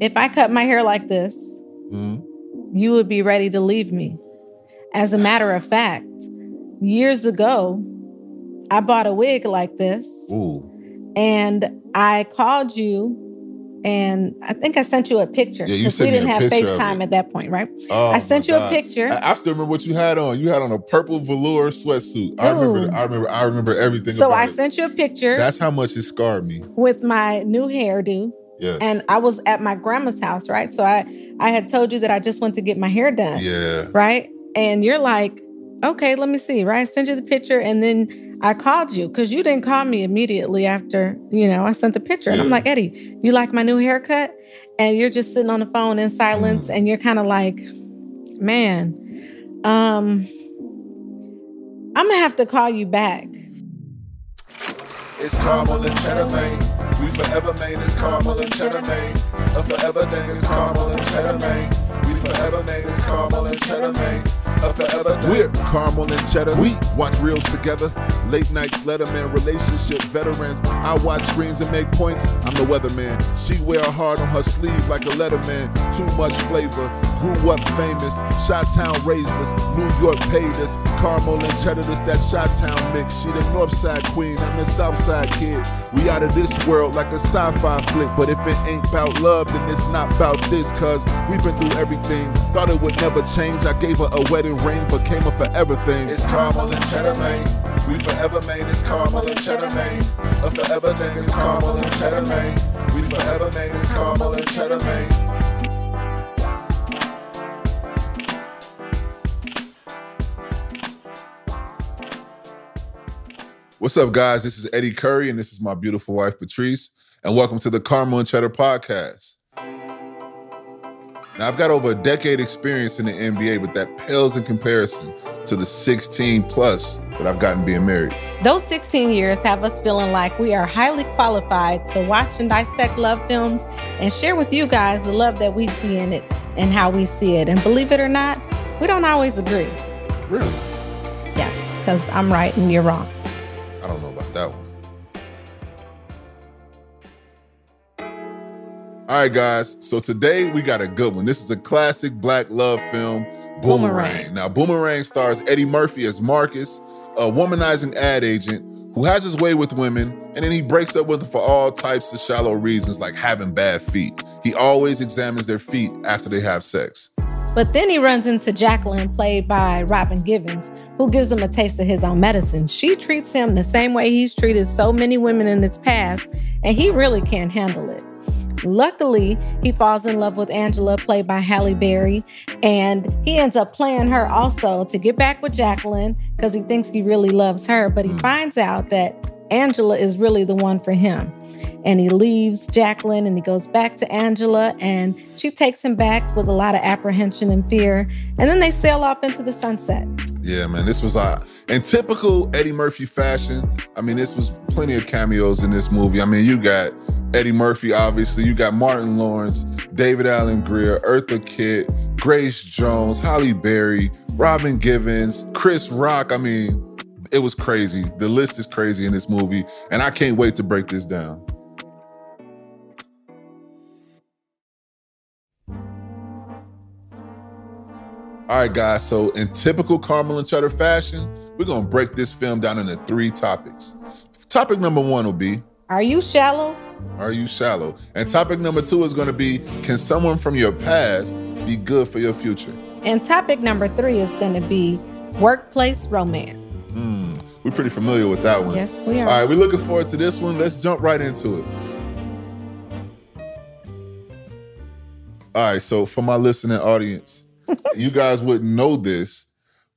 if I cut my hair like this, Mhm. you would be ready to leave me. As a matter of fact, years ago, I bought a wig like this Ooh. and I called you and I think I sent you a picture Yeah, you sent we didn't have FaceTime at that point, right? Oh, I sent you a picture. I, I still remember what you had on. You had on a purple velour sweatsuit. I remember. I remember. I remember everything. So I it. sent you a picture That's how much it scarred me. with my new hairdo. Yes. And I was at my grandma's house, right? So I I had told you that I just went to get my hair done. yeah. right? And you're like, okay, let me see, right? I sent you the picture and then I called you because you didn't call me immediately after, you know, I sent the picture. And I'm like, Eddy, you like my new haircut? And you're just sitting on the phone in silence Mm. and you're kind of like, man, um, I'm gonna have to call you back. It's caramel and cheddar, man. We forever, man. It's caramel and cheddar, man. A forever thing is caramel and cheddar, man. Forever, man. It's caramel and cheddar, man. A forever thing. We're Caramel and Cheddar. We watch reels together. Late nights, Letterman, relationship veterans. I watch screens and make points. I'm the weatherman. She wear a heart on her sleeve like a Letterman. Too much flavor. Grew up famous. Shot Town raised us. New York paid us. Caramel and Cheddar, this that Shot Town mix. She the North Side queen. I'm the South Side kid. We out of this world like a sci-fi flick. But if it ain't about love, then it's not about this. Cause we've been through everything. Thought it would never change. I gave her a wedding ring, became a forever thing. It's caramel and cheddar, man. We forever, man. It's caramel and cheddar, man. A forever thing is caramel and cheddar, man. We forever, man. It's caramel and cheddar, man. What's up, guys? This is Eddy Curry, and this is my beautiful wife, Patrice. And welcome to the Caramel and Cheddar podcast. Now, I've got over a decade experience in the NBA, but that pales in comparison to the 16 plus that I've gotten being married. Those 16 years have us feeling like we are highly qualified to watch and dissect love films and share with you guys the love that we see in it and how we see it. And believe it or not, we don't always agree. Really? Yes, because I'm right and you're wrong. I don't know about that one. All right, guys. So today we got a good one. This is a classic black love film, Boomerang. Boomerang. Now, Boomerang stars Eddie Murphy as Marcus, a womanizing ad agent who has his way with women, and then he breaks up with them for all types of shallow reasons, like having bad feet. He always examines their feet after they have sex. But then he runs into Jacqueline, played by Robin Givens, who gives him a taste of his own medicine. She treats him the same way he's treated so many women in his past, and he really can't handle it. Luckily, he falls in love with Angela, played by Halle Berry, and he ends up playing her also to get back with Jacqueline because he thinks he really loves her. But he mm. finds out that Angela is really the one for him. And he leaves Jacqueline and he goes back to Angela, and she takes him back with a lot of apprehension and fear. And then they sail off into the sunset. Yeah, man, this was uh, in typical Eddie Murphy fashion. I mean, this was plenty of cameos in this movie. I mean, you got Eddie Murphy, obviously. You got Martin Lawrence, David Alan Grier, Eartha Kitt, Grace Jones, Halle Berry, Robin Givens, Chris Rock. I mean, it was crazy. The list is crazy in this movie, and I can't wait to break this down. All right, guys. So, in typical Caramel and Cheddar fashion, we're gonna break this film down into three topics. Topic number one will be Are you shallow? Are you shallow? And topic number two is gonna be Can someone from your past be good for your future? And topic number three is going to be workplace romance. Hmm, we're pretty familiar with that one. Yes, we are. All right, we're looking forward to this one. Let's jump right into it. All right, so for my listening audience, you guys wouldn't know this,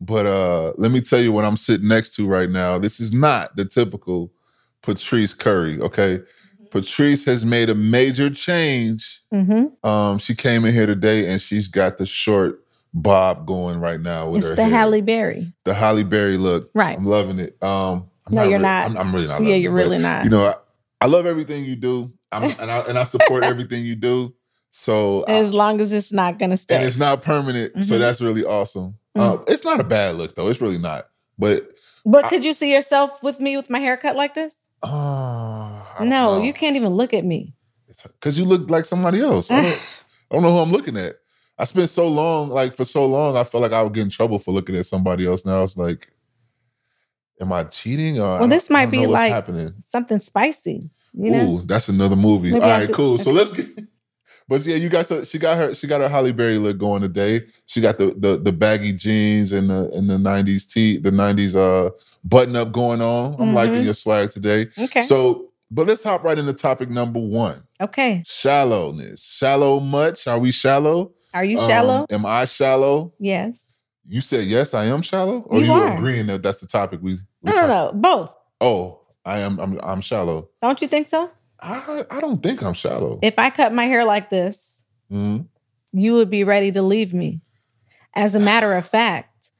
but uh let me tell you what I'm sitting next to right now. This is not the typical Patrice Curry, okay? Patrice has made a major change. Mm-hmm. Um, she came in here today and she's got the short bob going right now with It's her the hair. Halle Berry. the Halle Berry look. Right. I'm loving it. Um, I'm No, you're really- not. I'm, I'm really not. Yeah, you're it, but, really not. You know, I, I love everything you do, I'm, and I and I support everything you do. So, I- As long as it's not going to stay. and it's not permanent, so Mhm. that's really awesome. Mhm. Um, it's not a bad look though. It's really not. But but I- could you see yourself with me with my haircut like this? uh, No, know. you can't even look at me. Because you look like somebody else. I don't, I don't know who I'm looking at. I spent so long, like for so long, I felt like I would get in trouble for looking at somebody else. Now it's like, am I cheating? Or Well, this might be like- happening. Something spicy. You know? Ooh, that's another movie. Maybe All right, cool. So let's get. But yeah, you got to, she got her she got her Halle Berry look going today. She got the the, the baggy jeans and the and the nineties tee the nineties uh button up going on. I'm liking Mhm. your swag today. Okay. So, but let's hop right into topic number one: okay. shallowness. Shallow much? Are we shallow? Are you Um, shallow? am I shallow? yes. You said yes, I am shallow, or You you, are. agreeing that that's the topic we? we No, no, talk- no. Both. Oh, I am. I'm, I'm shallow. Don't you think so? I I don't think I'm shallow. If I cut my hair like this, Mhm. you would be ready to leave me. As a matter of fact,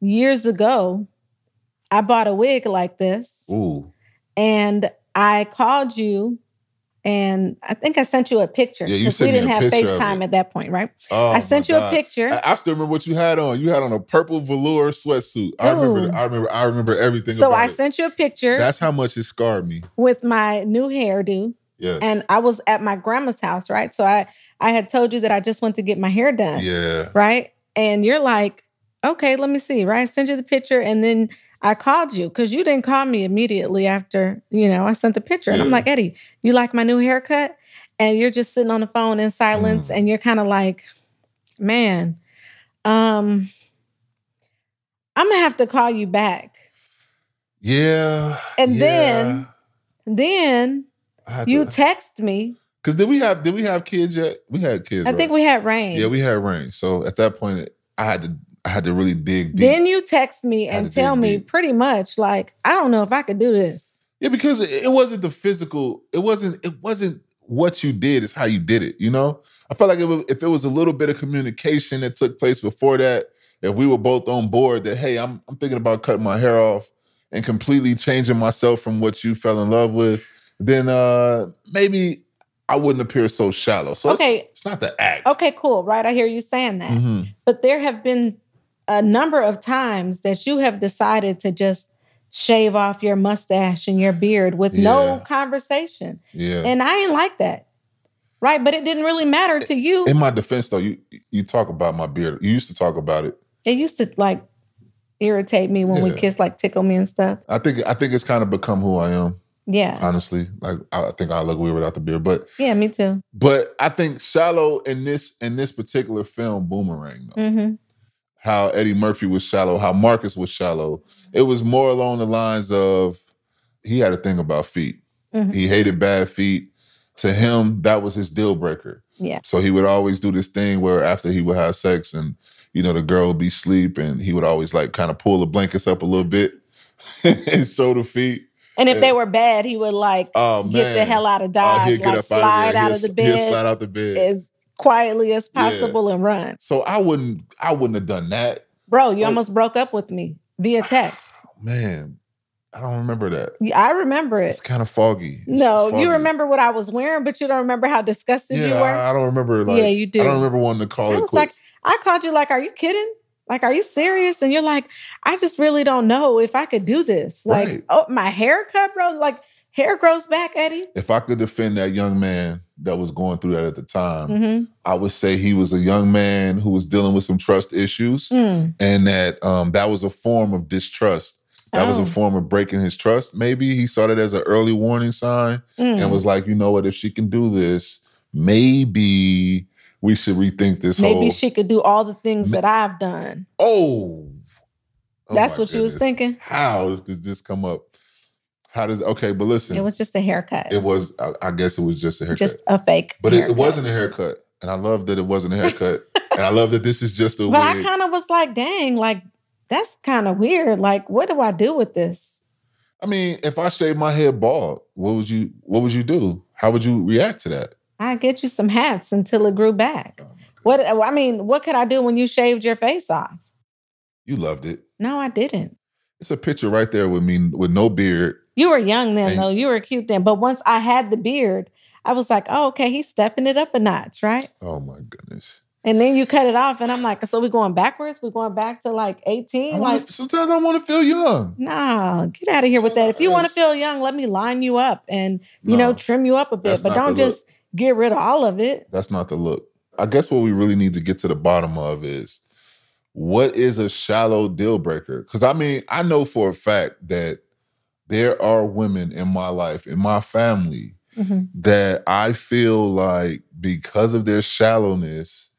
years ago, I bought a wig like this Ooh, and I called you and I think I sent you a picture. Yeah, you sent we didn't have FaceTime at that point, right? Oh, I sent you a picture I, I still remember what you had on. You had on a purple velour sweatsuit. I Ooh. remember. I remember. I remember everything. so I it. sent you a picture That's how much it scarred me. with my new hairdo. Yes. And I was at my grandma's house, right? So I I had told you that I just went to get my hair done. yeah. right? And you're like, okay, let me see, right? I sent you the picture and then I called you because you didn't call me immediately after, you know, I sent the picture. And I'm like, Eddy, you like my new haircut? And you're just sitting on the phone in silence Mm. and you're kind of like, man, um, I'm gonna have to call you back. Yeah. And yeah. then Then you to- text me. Cause did we have did we have kids yet? We had kids. I think we had rain. Yeah, we had rain. So at that point, I had to I had to really dig deep. then you text me and tell me deep. pretty much like, I don't know if I could do this. yeah, because it, it wasn't the physical. It wasn't. It wasn't what you did. It's how you did it. You know. I felt like it was, if it was a little bit of communication that took place before that, if we were both on board that hey, I'm I'm thinking about cutting my hair off and completely changing myself from what you fell in love with, then uh maybe I wouldn't appear so shallow. So Okay. it's, not the act. Okay, cool. Right. I hear you saying that. Mhm. But there have been a number of times that you have decided to just shave off your mustache and your beard with no conversation. Yeah. And I ain't like that. Right. But it didn't really matter to you. in my defense, though, you you talk about my beard. You used to talk about it. It used to like irritate me when we Yeah. kiss, like tickle me and stuff. I think I think it's kind of become who I am. Yeah. Honestly, like I think I look weird without the beard, but Yeah, me too. but I think shallow in this in this particular film, Boomerang, though, hmm how Eddie Murphy was shallow, how Marcus was shallow. It was more along the lines of he had a thing about feet. Mhm. He hated bad feet. To him, that was his deal breaker. Yeah. So he would always do this thing where after he would have sex and you know the girl would be asleep and he would always like kind of pull the blankets up a little bit and show the feet. And if Yeah. they were bad, he would like Oh man, get the hell out of Oh, Dodge, like slide out He'll- of the he'll bed slide out the bed. Quietly as Yeah. possible and run. So I wouldn't, I wouldn't have done that. Bro, you Oh. almost broke up with me via text. Man, I don't remember that. Yeah, I remember it. It's kind of foggy. It's- No, foggy. you remember what I was wearing, but you don't remember how disgusted you were. I, I don't remember. Like, Yeah, you do. I don't remember wanting to call I it was like. I called you like, "Are you kidding? Like, are you serious?" And you're like, "I just really don't know if I could do this." Like, Right. oh, my haircut, bro. Like, hair grows back, Eddy. if I could defend that young man that was going through that at the time, Mm-hmm. I would say he was a young man who was dealing with some trust issues, Mm. and that um, that was a form of distrust. That was Oh. a form of breaking his trust. Maybe he saw that as an early warning sign Mm. and was like, you know what, if she can do this, maybe we should rethink this Maybe whole. Maybe she could do all the things Ma- that I've done. oh, Oh That's what you was thinking. How does this come up? How does okay? But listen, It was just a haircut, it was. I, I guess it was just a haircut, just a fake. but it, it wasn't a haircut, and I love that it wasn't a haircut, and I love that this is just a But I kind of was like, "Dang, like that's kind of weird. Like, what do I do with this?" I mean, if I shaved my head bald, what would you? What would you do? How would you react to that? I get you some hats until it grew back. Oh What I mean, what could I do when you shaved your face off? You loved it. No, I didn't. It's a picture right there with me with no beard. You were young then, And- though. You were cute then. But once I had the beard, I was like, oh, okay, he's stepping it up a notch, right? Oh my goodness! And then you cut it off, and I'm like, so we're going backwards? We're going back to like 18? Like, sometimes I want to feel young. nah, get out of here with that. If you want to feel young, let me line you up and, you know, trim you up a bit. But don't the look. just get rid of all of it. That's not the look. I guess what we really need to get to the bottom of is what is a shallow deal breaker? Because I mean, I know for a fact that there are women in my life, in my family, Mm-hmm. that I feel like because of their shallowness,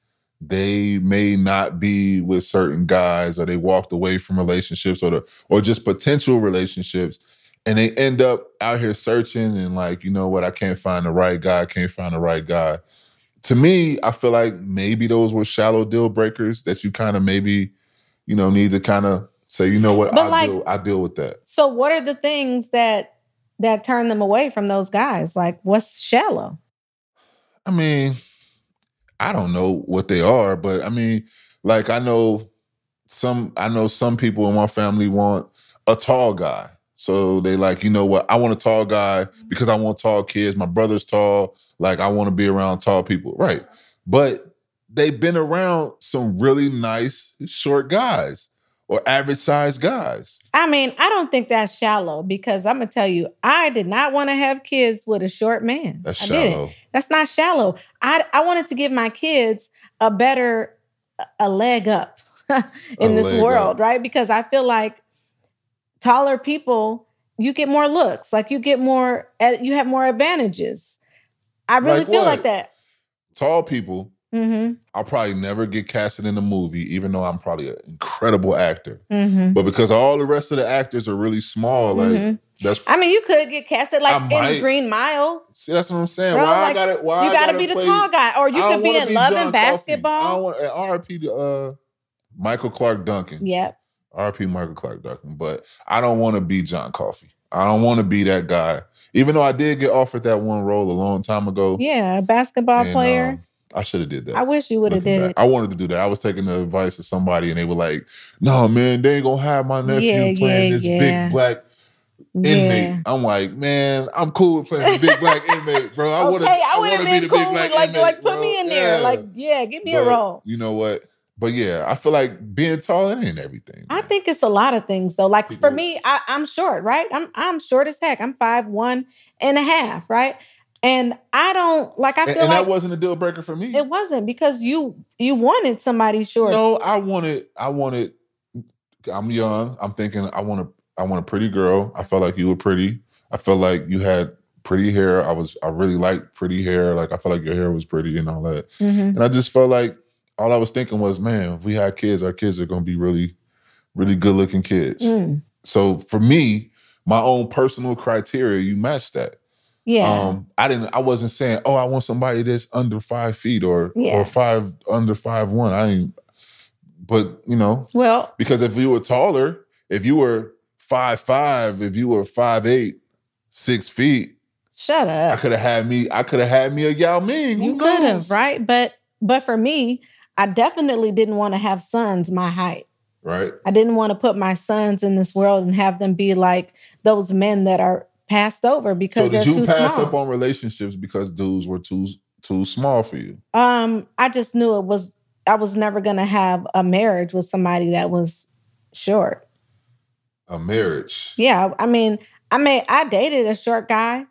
they may not be with certain guys or they walked away from relationships or the, or just potential relationships and they end up out here searching and like, you know what, I can't find the right guy, I can't find the right guy. To me, I feel like maybe those were shallow deal breakers that you kind of maybe, you know, need to kind of say, you know what, But I like- deal I deal with that. So what are the things that that turn them away from those guys? Like what's shallow? I mean, I don't know what they are, but I mean, like I know some I know some people in my family want a tall guy. So they like, you know what? I want a tall guy because I want tall kids. My brother's tall. Like I want to be around tall people. Right. But they've been around some really nice short guys or average sized guys. I mean, I don't think that's shallow because I'm gonna tell you, I did not want to have kids with a short man. That's I didn't. shallow. That's not shallow. I I wanted to give my kids a better a leg up in A this world, up. right? Because I feel like taller people, you get more looks, like you get more, eh, you have more advantages. I really Like feel what? like that. Tall people, Mm-hmm. I'll probably never get casted in a movie, even though I'm probably an incredible actor. Mm-hmm. But because all the rest of the actors are really small, like Mhm. that's I mean, you could get casted like I in might. Green Mile. see that's what I'm saying. Bro, why like, I got to Why you got to gotta be the play- tall guy, or you could be in be Love John and Coffey. Basketball. I want RP to uh, Michael Clarke Duncan. Yep. RP Michael Clarke Duncan. But I don't want to be John Coffey. I don't want to be that guy. Even though I did get offered that one role a long time ago. Yeah, a basketball and, player. um, I should have did that. I wish you would have did back. I wanted to do that. I was taking the advice of somebody, and they were like, "No, man, they ain't gonna have my nephew Yeah, playing yeah, this yeah. big black inmate." I'm like, "Man, I'm cool with playing the big black inmate, bro. I want to, okay, I would want have to be been cool. big black like, inmate, like put bro. me in there. Like, yeah, give me a role. You know what? But yeah, I feel like being tall it ain't everything. I think it's a lot of things though. Like for me, I, I'm short, right? I'm I'm short as heck. I'm five one and a half, right? And I don't like. I feel and like that wasn't a deal breaker for me. it wasn't because you you wanted somebody short. No, I wanted, I wanted. I'm young. I'm thinking I want a, I want a pretty girl. I felt like you were pretty. I felt like you had pretty hair. I was, I really liked pretty hair. Like I felt like your hair was pretty and all that. Mhm. And I just felt like all I was thinking was, man, if we had kids, our kids are gonna be really, really good looking kids. Mm. So for me, my own personal criteria, you matched that. Yeah. Um, I didn't. I wasn't saying, "Oh, I want somebody that's under five feet or Yeah. or five under five one." I didn't. But you know, well, because if you were taller, if you were five five, if you were five eight, six feet, shut up. I could have had me. I could have had me a Yao Ming. Who You could have, right? But but for me, I definitely didn't want to have sons my height. Right. I didn't want to put my sons in this world and have them be like those men that are passed over because So they're did you too pass small. up on relationships because dudes were too too small for you? um, I just knew it was I was never gonna have a marriage with somebody that was short. A marriage. Yeah, I mean, I mean, I dated a short guy,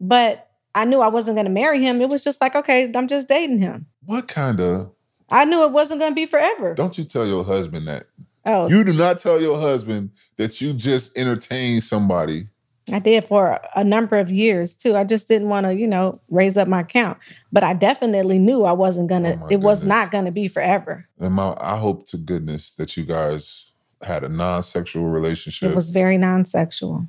but I knew I wasn't gonna marry him. It was just like, okay, I'm just dating him. What kind of? I knew it wasn't gonna be forever. Don't you tell your husband that. Oh, You do not tell your husband that you just entertain somebody. I did for a number of years too. I just didn't want to, you know, raise up my count. But I definitely knew I wasn't gonna. Oh it was not gonna be forever. And my, I hope to goodness that you guys had a non-sexual relationship. It was very non-sexual.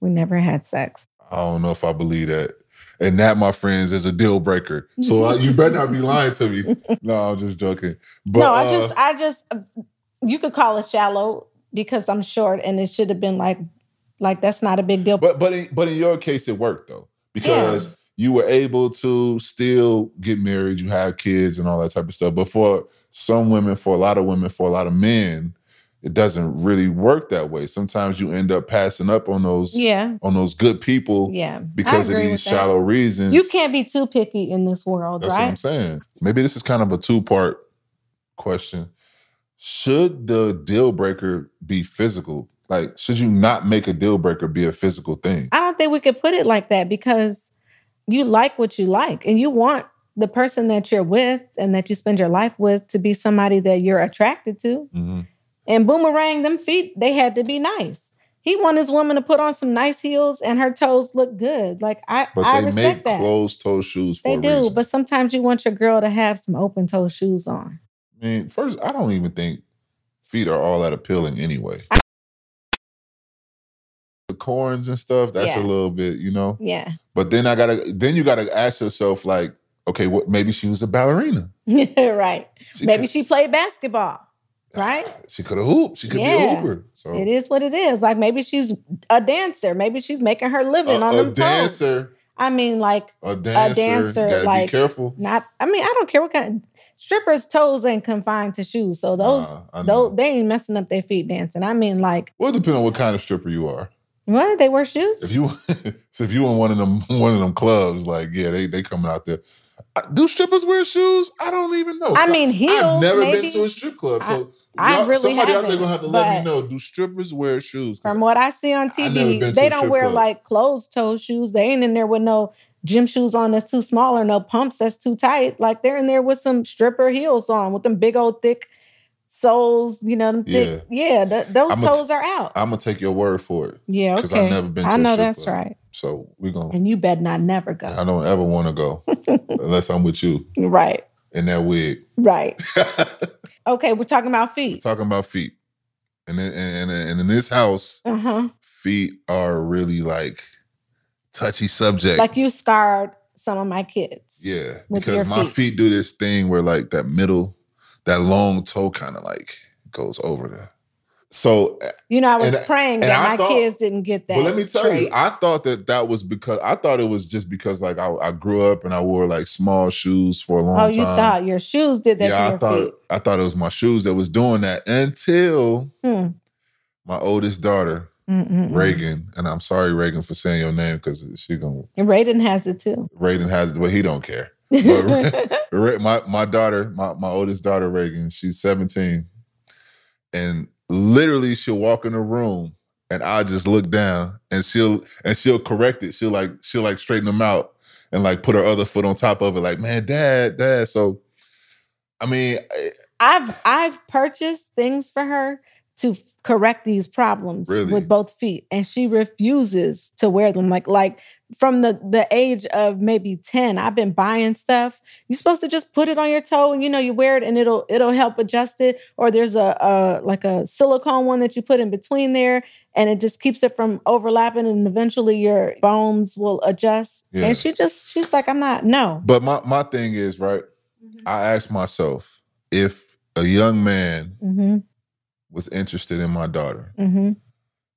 We never had sex. I don't know if I believe that. And that, my friends, is a deal breaker. So uh, you better not be lying to me. No, I'm just joking. But no, I uh, just, I just, you could call it shallow because I'm short, and it should have been like, like that's not a big deal. But but in, but in your case, it worked though because you were able to still get married, you have kids, and all that type of stuff. But for some women, for a lot of women, for a lot of men, it doesn't really work that way. Sometimes you end up passing up on those yeah, on those good people yeah. Because of these shallow reasons. You can't be too picky in this world, right? What I'm saying. Maybe this is kind of a two part question. Should the deal breaker be physical? Like, should you not make a deal breaker be a physical thing? I don't think we could put it like that because you like what you like and you want the person that you're with and that you spend your life with to be somebody that you're attracted to. Mm-hmm. And boomerang, them feet, they had to be nice. He wanted his woman to put on some nice heels and her toes look good. Like I, But I they respect make that. closed toe shoes for they do, reason. but sometimes you want your girl to have some open toe shoes on. I mean, first, I don't even think feet are all that appealing anyway. The corns and stuff, that's a little bit, you know. Yeah. But then I gotta, then you gotta ask yourself, like, okay, what? Maybe she was a ballerina. right. She Maybe could- she played basketball. Right? She could have ah, hooped. She could be a hooper. So It is what it is. Like maybe she's a dancer. Maybe she's making her living a, on a them toes. dancer, I mean, like a dancer, dancer, gotta like- be careful. not. I mean, I don't care what kind. strippers' toes ain't confined to shoes, so those know. those they ain't messing up their feet dancing. I mean, like Well, depends on what kind of stripper you are. What they wear shoes. If you if you in one of them one of them clubs, like yeah, they they coming out there. Do strippers wear shoes? I don't even know. I mean, heels. I've never maybe. been to a strip club, so I y'all- really somebody out there gonna have to let me know. Do strippers wear shoes? From what I see on TV, they don't wear club. like closed toe shoes. They ain't in there with no gym shoes on that's too small or no pumps that's too tight. Like they're in there with some stripper heels on with them big old thick soles, you know, thick. Yeah, th- those I'ma t- toes are out. I'm gonna take your word for it yeah, 'cause okay. I've never been I know that's club. right. So we're gonna. And you bet not never go. I don't ever want to go unless I'm with you right, in that wig. right. Okay, we're talking about feet. Talking about feet, and then, and, and in this house, Uh huh. feet are really like touchy subject. Like you scarred some of my kids. yeah, because my feet. feet do this thing where like that middle, that long toe kind of like goes over there. So, You know, I was And- praying and that I my thought- kids didn't get that. but let me tell you. I thought that that was because I thought it was just because like I, I grew up and I wore like small shoes for a long time. oh, time. you thought your shoes did that yeah, to I thought feet. I thought it was my shoes that was doing that until Hmm. my oldest daughter Mm-mm-mm. Reagan, and I'm sorry Reagan for saying your name because she gonna And Raiden has it too. Raiden has it, but he don't care. But my my daughter, my my oldest daughter Reagan, she's 17, and literally she'll walk in the room and I just look down and she'll and she'll correct it. She'll like she'll like straighten them out and like put her other foot on top of it. Like man, dad, dad. So I mean, I- I've I've purchased things for her to correct these problems Really? with both feet, and she refuses to wear them. Like like from the the age of maybe ten, I've been buying stuff. You're supposed to just put it on your toe, and you know you wear it, and it'll it'll help adjust it. Or there's a, a like a silicone one that you put in between there, and it just keeps it from overlapping, and eventually your bones will adjust. Yeah. And she just she's like, I'm not no. but my my thing is right. I ask myself if a young man hmm was interested in my daughter hmm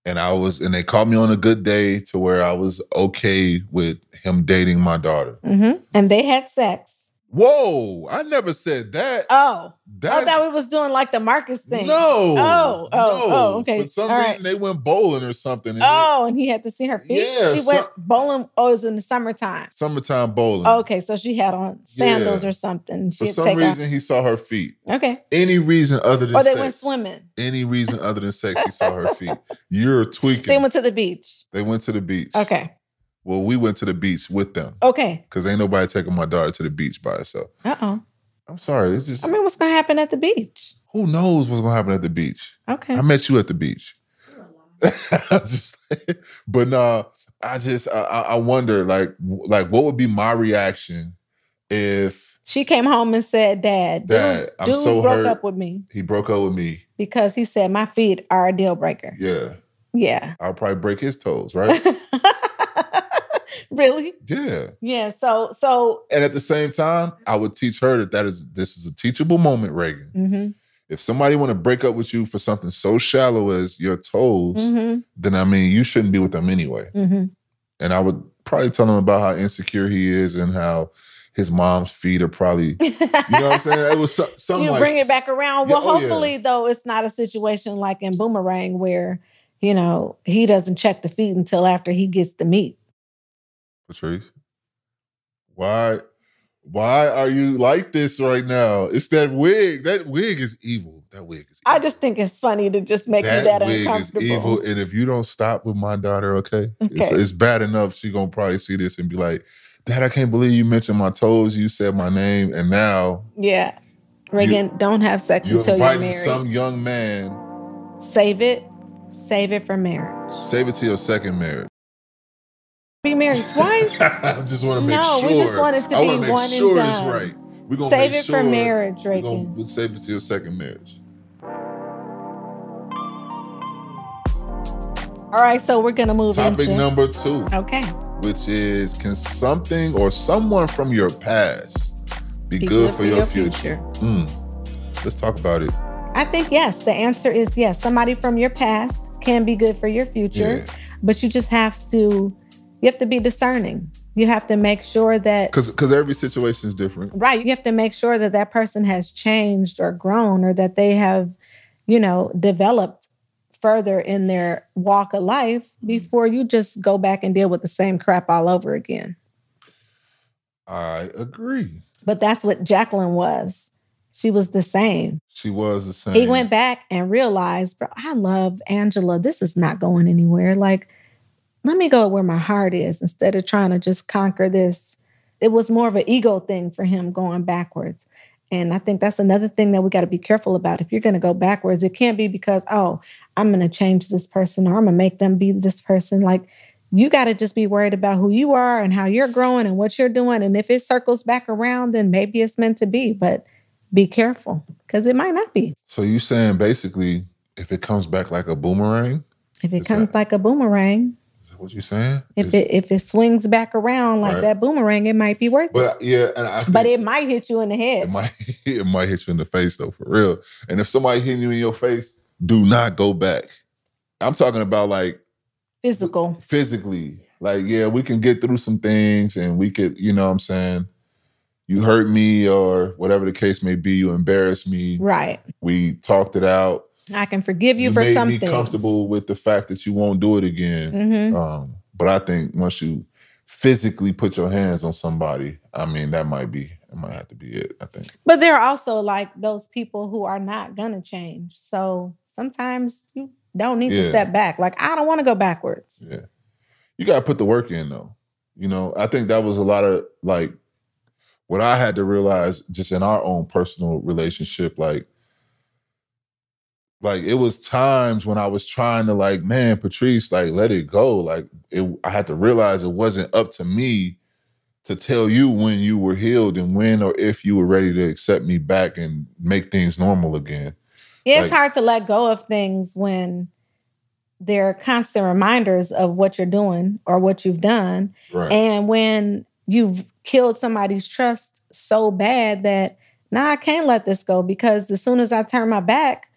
and I was and they called me on a good day to where I was okay with him dating my daughter. hmm And they had sex. Whoa, I never said that. Oh, I thought we was doing like the Marcus thing. no. Oh, oh, oh no. oh, okay. For some All right. reason they went bowling or something. and Oh, and he had to see her feet. Yeah, she went bowling. Oh, it was in the summertime. summertime bowling. okay, so she had on sandals Yeah. or something. She For some reason he saw her feet. Okay, Any reason other than or they sex. went swimming. Any reason other than sex, he saw her feet. You're tweaking. They went to the beach. They went to the beach. Okay, Well, we went to the beach with them okay. because ain't nobody taking my daughter to the beach by herself. Uh oh. I'm sorry. It's just I mean, what's gonna happen at the beach? who knows what's gonna happen at the beach. Okay. I met you at the beach. Just, but no, I just I, I I wonder like like what would be my reaction if she came home and said, "Dad, Dad, dude, I'm dude so broke hurt. up with me he broke up with me? because he said my feet are a deal breaker." Yeah, Yeah. I'll probably break his toes, right? really? yeah. Yeah. So so. And at the same time, I would teach her that that is this is a teachable moment, Reagan. hmm If somebody want to break up with you for something so shallow as your toes, hmm then I mean you shouldn't be with them anyway. hmm And I would probably tell him about how insecure he is and how his mom's feet are probably you know what I'm saying? It was so, something you like bring it back around. Yeah, Well, oh, yeah. hopefully, though, it's not a situation like in Boomerang where you know he doesn't check the feet until after he gets the meat. Patrice. Why why are you like this right now? It's that wig. That wig is evil. That wig is evil. I just think it's funny to just make that you that wig is uncomfortable. evil. And if you don't stop with my daughter, okay, It's, Okay. it's bad enough she gonna probably see this and be like, Dad, I can't believe you mentioned my toes. You said my name, and now Yeah. Reagan, don't have sex you're until you're married. some young man. Save it. Save it for marriage. Save it to your second marriage. Be married twice. I just want to make No, sure. we just want to I be one and sure done. it's right. We're gonna Save make it sure for marriage, We're gonna we'll save it to your second marriage. All right, so we're gonna move Topic into number two, Okay. which is can something or someone from your past be, good, for, your, future? Mm. Let's talk about it. I think yes. The answer is yes. Somebody from your past can be good for your future, Yeah. but you just have to you have to be discerning. You have to make sure that Because because every situation is different. right, you have to make sure that that person has changed or grown or that they have, you know, developed further in their walk of life Mm-hmm. before you just go back and deal with the same crap all over again. I agree. But that's what Jacqueline was. She was the same. She was the same. He went back and realized, bro, I love Angela. This is not going anywhere. Like, let me go where my heart is instead of trying to just conquer this. It was more of an ego thing for him going backwards. And I think that's another thing that we got to be careful about. If you're going to go backwards, it can't be because, oh, I'm going to change this person or I'm going to make them be this person. Like, you got to just be worried about who you are and how you're growing and what you're doing. And if it circles back around, then maybe it's meant to be. But be careful because it might not be. So you saying basically, if it comes back like a boomerang, If it comes that- like a boomerang, what you saying? if Is- it if it swings back around like Right. that boomerang, it might be worth it. but yeah, and I But it might hit you in the head. it might it might hit you in the face though, for real. And if somebody hitting you in your face, do not go back. I'm talking about like Physical. physically. Like, yeah, we can get through some things and we could, you know what I'm saying? You hurt me or whatever the case may be, you embarrassed me. Right. We talked it out. I can forgive you, You for made some me things. comfortable with the fact that you won't do it again. hmm Um, but I think once you physically put your hands on somebody, I mean, that might be, it. might have to be it, I think. But there are also like those people who are not gonna change. So sometimes you don't need to step back. Like I don't want to go backwards. Yeah. You got to put the work in though. You know, I think that was a lot of like what I had to realize just in our own personal relationship like like it was times when I was trying to like, man, Patrice, like let it go. Like it I had to realize it wasn't up to me to tell you when you were healed and when or if you were ready to accept me back and make things normal again. Yeah, it's Like- hard to let go of things when there are constant reminders of what you're doing or what you've done. Right. And when you've killed somebody's trust so bad that now I can't let this go because as soon as I turn my back,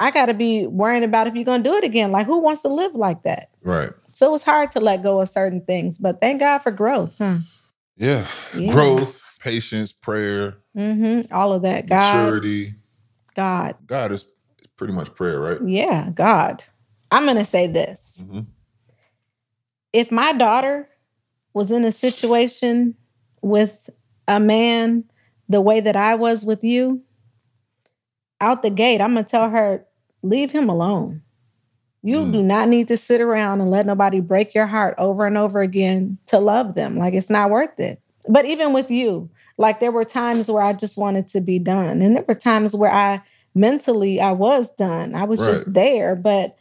I got to be worrying about if you're going to do it again. Like, who wants to live like that? right. So it's hard to let go of certain things, but thank God for growth. Huh? Yeah. Yeah. Growth, patience, prayer, hmm All of that. God, maturity. God. God is pretty much prayer, right? Yeah, God. I'm going to say this. Mhm. if my daughter was in a situation with a man the way that I was with you, out the gate, I'm to tell her, leave him alone. You Mm. do not need to sit around and let nobody break your heart over and over again to love them. Like it's not worth it. But even with you, like there were times where I just wanted to be done. And there were times where I mentally I was done. I was just there, but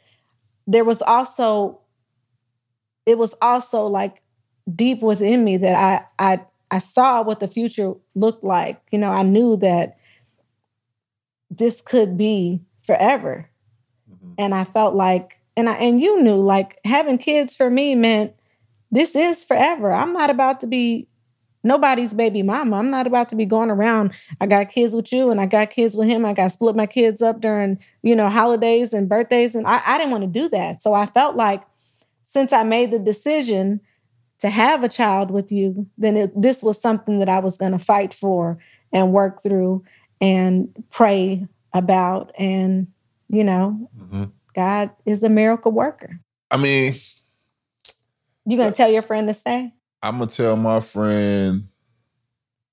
there was also it was also like deep within me that I I I saw what the future looked like. You know, I knew that this could be forever. Mm-hmm. And I felt like and I and you knew like having kids for me meant this is forever. I'm not about to be nobody's baby mama. I'm not about to be going around. I got kids with you and I got kids with him. I got split my kids up during, you know, holidays and birthdays. And I, I didn't want to do that. So I felt like since I made the decision to have a child with you, then it, this was something that I was going to fight for and work through and pray about. And, you know, Mhm. God is a miracle worker. I mean, You going to tell your friend to stay? I'm gonna tell my friend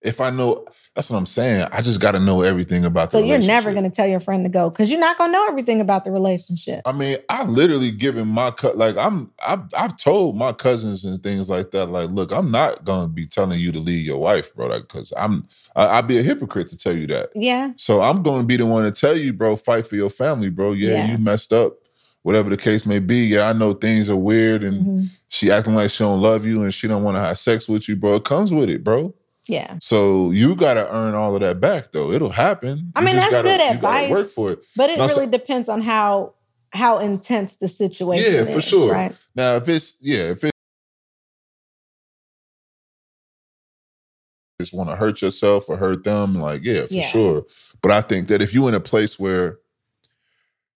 if I know, that's what I'm saying. I just got to know everything about. The. So you're never going to tell your friend to go because you're not going to know everything about the relationship. I mean, I literally given my cut like I'm. I've, I've told my cousins and things like that. Like, look, I'm not going to be telling you to leave your wife, bro. Because like, I'm. I, I'd be a hypocrite to tell you that. Yeah. So I'm going to be the one to tell you, bro. Fight for your family, bro. Yeah, yeah. you messed up. Whatever the case may be, yeah, I know things are weird and mm-hmm. she acting like she don't love you and she don't want to have sex with you, bro. It comes with it, bro. Yeah. So you got to earn all of that back, though. It'll happen. I mean, that's gotta, good advice. Work for it, but it now, really so, depends on how how intense the situation. Yeah, is, for sure. Right? Now, if it's yeah, if it just want to hurt yourself or hurt them, like yeah, for yeah. sure. But I think that if you're in a place where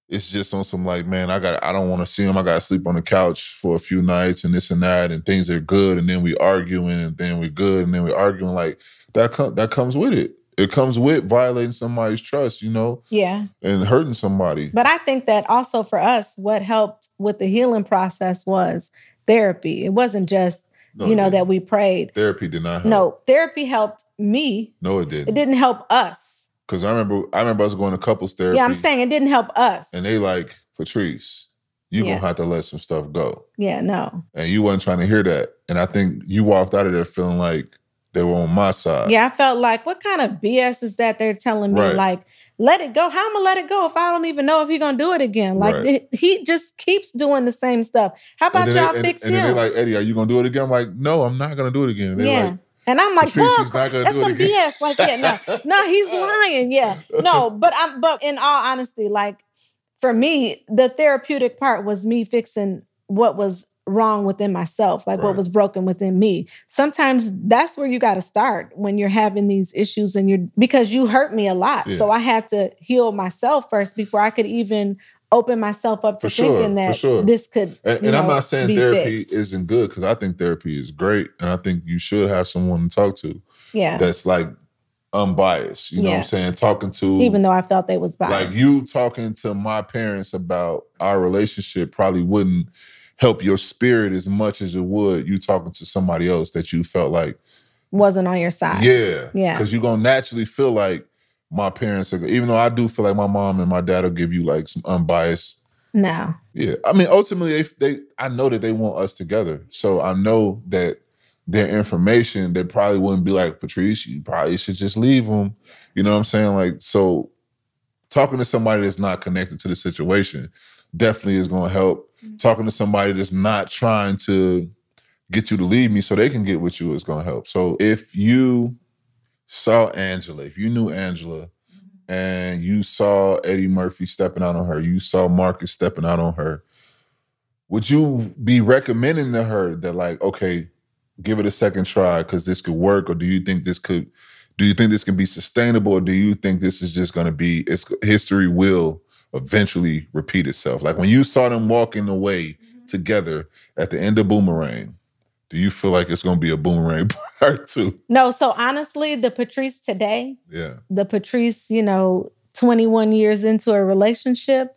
it's just on some like, man, I got I don't want to see him. I got to sleep on the couch for a few nights and this and that, and things are good, and then we arguing, and then we're good, and then we arguing. Like that com- that comes with it. It comes with violating somebody's trust, you know. Yeah. And hurting somebody. But I think that also for us, what helped with the healing process was therapy. It wasn't just no, you know that we prayed. Therapy did not help. No, therapy helped me. No, it didn't. It didn't help us. Cause I remember I remember us going to couples therapy. Yeah, I'm saying it didn't help us. And they like, Patrice, you yeah. gonna have to let some stuff go. Yeah, no. And you wasn't trying to hear that. And I think you walked out of there feeling like they were on my side. Yeah, I felt like, what kind of BS is that they're telling me? Right. Like, let it go. How am I gonna let it go if I don't even know if he's gonna do it again? Like right. it, he just keeps doing the same stuff. How about y'all they, fix and, him? And they're like, Eddy, are you gonna do it again? I'm like, no, I'm not gonna do it again. They're yeah. Like, and I'm like, Patrice, that's some BS. Like, yeah, no, no, he's lying. Yeah, no, but I'm, but in all honesty, like for me, the therapeutic part was me fixing what was wrong within myself, like right. what was broken within me. Sometimes that's where you got to start when you're having these issues and you're because you hurt me a lot. Yeah. So I had to heal myself first before I could even open myself up to for thinking sure, that sure. this could. And, and know, I'm not saying therapy fixed. isn't good because I think therapy is great, and I think you should have someone to talk to. Yeah, that's like unbiased. You know what I'm saying? Talking to even though I felt they was biased. Like you talking to my parents about our relationship probably wouldn't help your spirit as much as it would you talking to somebody else that you felt like wasn't on your side. Yeah. Yeah. Because you're gonna naturally feel like my parents are even though I do feel like my mom and my dad will give you like some unbiased. No. Yeah. I mean, ultimately they they I know that they want us together. So I know that their information, they probably wouldn't be like, Patrice, you probably should just leave them. You know what I'm saying? Like, so talking to somebody that's not connected to the situation definitely is gonna help. Mm-hmm. Talking to somebody that's not trying to get you to leave me so they can get with you is gonna help. So if you saw Angela, if you knew Angela mm-hmm. and you saw Eddie Murphy stepping out on her, you saw Marcus stepping out on her, would you be recommending to her that like, okay, give it a second try because this could work, or do you think this could? Do you think this can be sustainable, or do you think this is just going to be? It's history will eventually repeat itself. Like when you saw them walking away mm-hmm. together at the end of Boomerang, do you feel like it's going to be a boomerang part two? No. So honestly, the Patrice today, yeah, the Patrice, you know, 21 years into a relationship,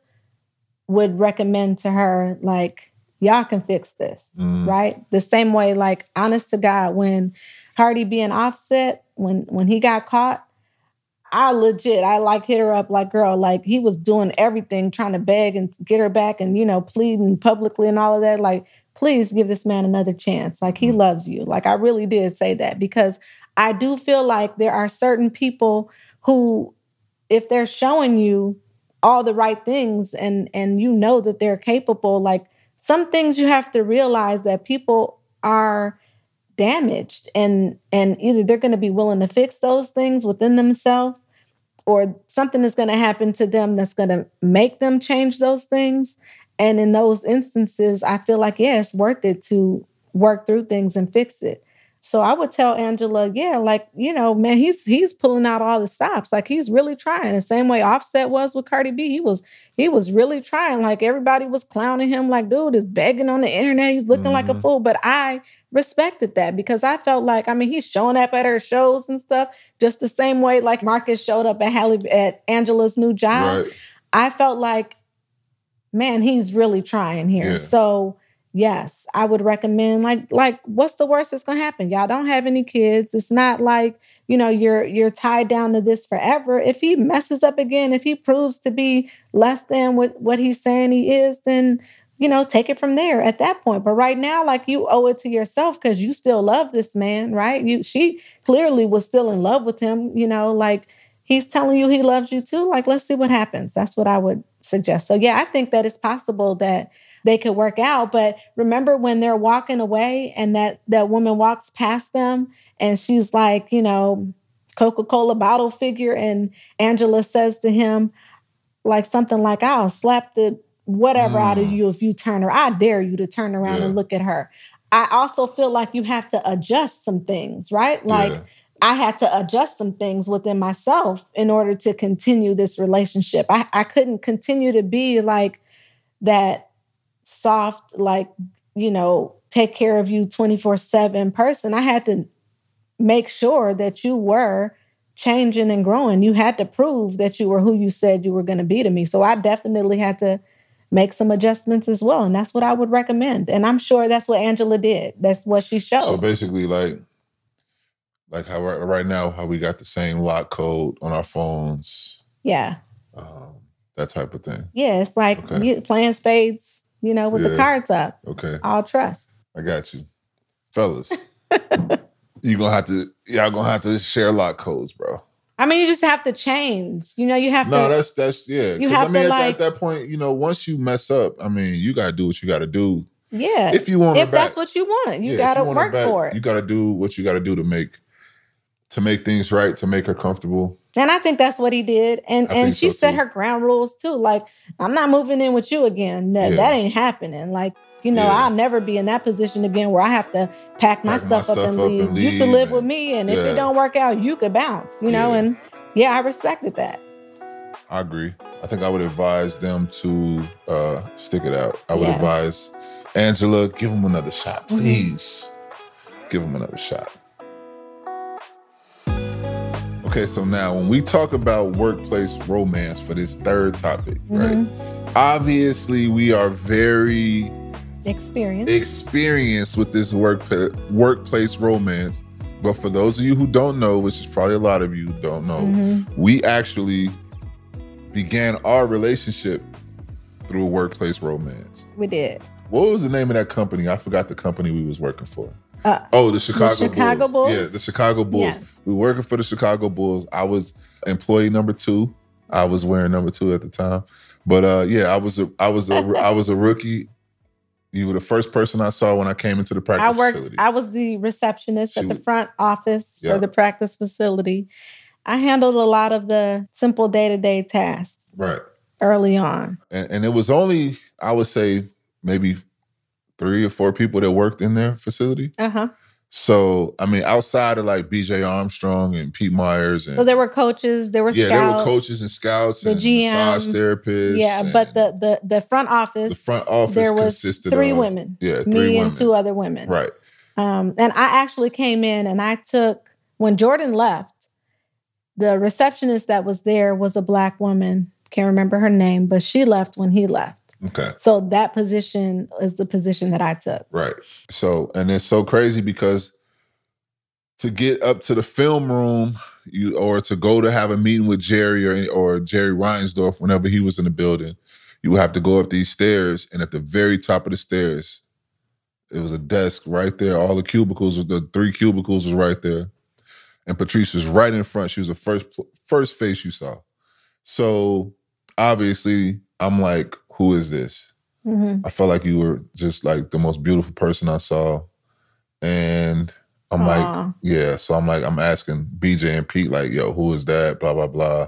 would recommend to her like, y'all can fix this, mm. right? The same way, like, honest to God, when Cardi B and Offset, when when he got caught, I legit, I like hit her up like, girl, like he was doing everything, trying to beg and get her back and, you know, pleading publicly and all of that. Like, please give this man another chance. Like he mm-hmm. loves you. Like I really did say that because I do feel like there are certain people who, if they're showing you all the right things and and you know that they're capable, like some things you have to realize that people are damaged and and either they're going to be willing to fix those things within themselves or something is going to happen to them that's going to make them change those things and in those instances, I feel like, yeah, it's worth it to work through things and fix it. So I would tell Angela, yeah, like, you know, man, he's he's pulling out all the stops. Like he's really trying. The same way Offset was with Cardi B. He was he was really trying. Like everybody was clowning him, like, dude is begging on the internet. He's looking mm-hmm. like a mm-hmm. fool. But I respected that because I felt like, I mean, he's showing up at her shows and stuff, just the same way like Marcus showed up at Halle at Angela's new job. Right. I felt like man, he's really trying here. Yeah. So yes, I would recommend like like what's the worst that's to happen? Y'all don't have any kids. It's not like, you know, you're you're tied down to this forever. If he messes up again, if he proves to be less than what what he's saying he is, then you know, take it from there at that point. But right now, like you owe it to yourself because you still love this man, right? You she clearly was still in love with him, you know, like he's telling you he loves you too. Like, let's see what happens. That's what I would suggest. So yeah, I think that it's possible that they could work out. But remember when they're walking away and that that woman walks past them and she's like, you know, Coca-Cola bottle figure, and Angela says to him, like something like, I'll slap the whatever mm. out of mm. you if you turn her. I dare you to turn around yeah. and look at her. I also feel like you have to adjust some things, right? Like yeah. I had to adjust some things within myself in order to continue this relationship. I, I couldn't continue to be like that soft, like, you know, take care of you 24 7 person. I had to make sure that you were changing and growing. You had to prove that you were who you said you were going to be to me. So I definitely had to make some adjustments as well. And that's what I would recommend. And I'm sure that's what Angela did. That's what she showed. So basically, like, like how right, now, how we got the same lock code on our phones. Yeah. Um, that type of thing. Yeah, it's like okay. playing spades, you know, with yeah. the cards up. Okay. All trust. I got you. Fellas, you're gonna have to y'all gonna have to share lock codes, bro. I mean, you just have to change. You know, you have no, to. No, that's that's yeah. You have I mean, to at, like at that point, you know, once you mess up, I mean, you gotta do what you gotta do. Yeah. If you want, if that's what you want, you yeah, gotta you work back, for it. You gotta do what you gotta do to make to make things right, to make her comfortable. And I think that's what he did. And I and she so set too. her ground rules too. Like, I'm not moving in with you again. That, yeah. that ain't happening. Like, you know, yeah. I'll never be in that position again where I have to pack my, pack stuff, my stuff, up, and, up leave. and, leave. You could live with me, and yeah. if it don't work out, you could bounce. You know, and yeah, I respected that. I agree. I think I would advise them to uh, stick it out. I would advise Angela, give him another shot, mm-hmm. please. Mm-hmm. Give him another shot. Okay, so now when we talk about workplace romance for this third topic, mm-hmm. right? Obviously, we are very experienced experienced with this work workplace romance. But for those of you who don't know, which is probably a lot of you don't know, mm-hmm. we actually began our relationship through a workplace romance. We did. What was the name of that company? I forgot the company we was working for. Uh, oh, the Chicago, the Chicago Bulls. Bulls. Yeah, the Chicago Bulls. Yes. We were working for the Chicago Bulls. I was employee number two. I was wearing number two at the time. But uh, yeah, I was a I was a I was a rookie. You were the first person I saw when I came into the practice I worked, facility. I was the receptionist she, at the front office yeah. for the practice facility. I handled a lot of the simple day to day tasks. Right. Early on. And, and it was only, I would say, maybe three or four people that worked in their facility. Uh huh. So I mean, outside of like B.J. Armstrong and Pete Myers, and so there were coaches, there were yeah, scouts, there were coaches and scouts, the and GM, massage therapists. Yeah, but the the the front office, the front office there was three of, women. Yeah, three me and two other women. Right. Um, and I actually came in and I took when Jordan left. The receptionist that was there was a black woman. Can't remember her name, but she left when he left. Okay. So that position is the position that I took. Right. So, and it's so crazy because to get up to the film room, you or to go to have a meeting with Jerry or or Jerry Reinsdorf whenever he was in the building, you would have to go up these stairs, and at the very top of the stairs, it was a desk right there. All the cubicles, the three cubicles, was right there, and Patrice was right in front. She was the first first face you saw. So obviously, I'm like, who is this? Mm-hmm. I felt like you were just like the most beautiful person I saw. And I'm Aww. like, yeah. So I'm like, I'm asking BJ and Pete, like, yo, who is that? Blah, blah, blah.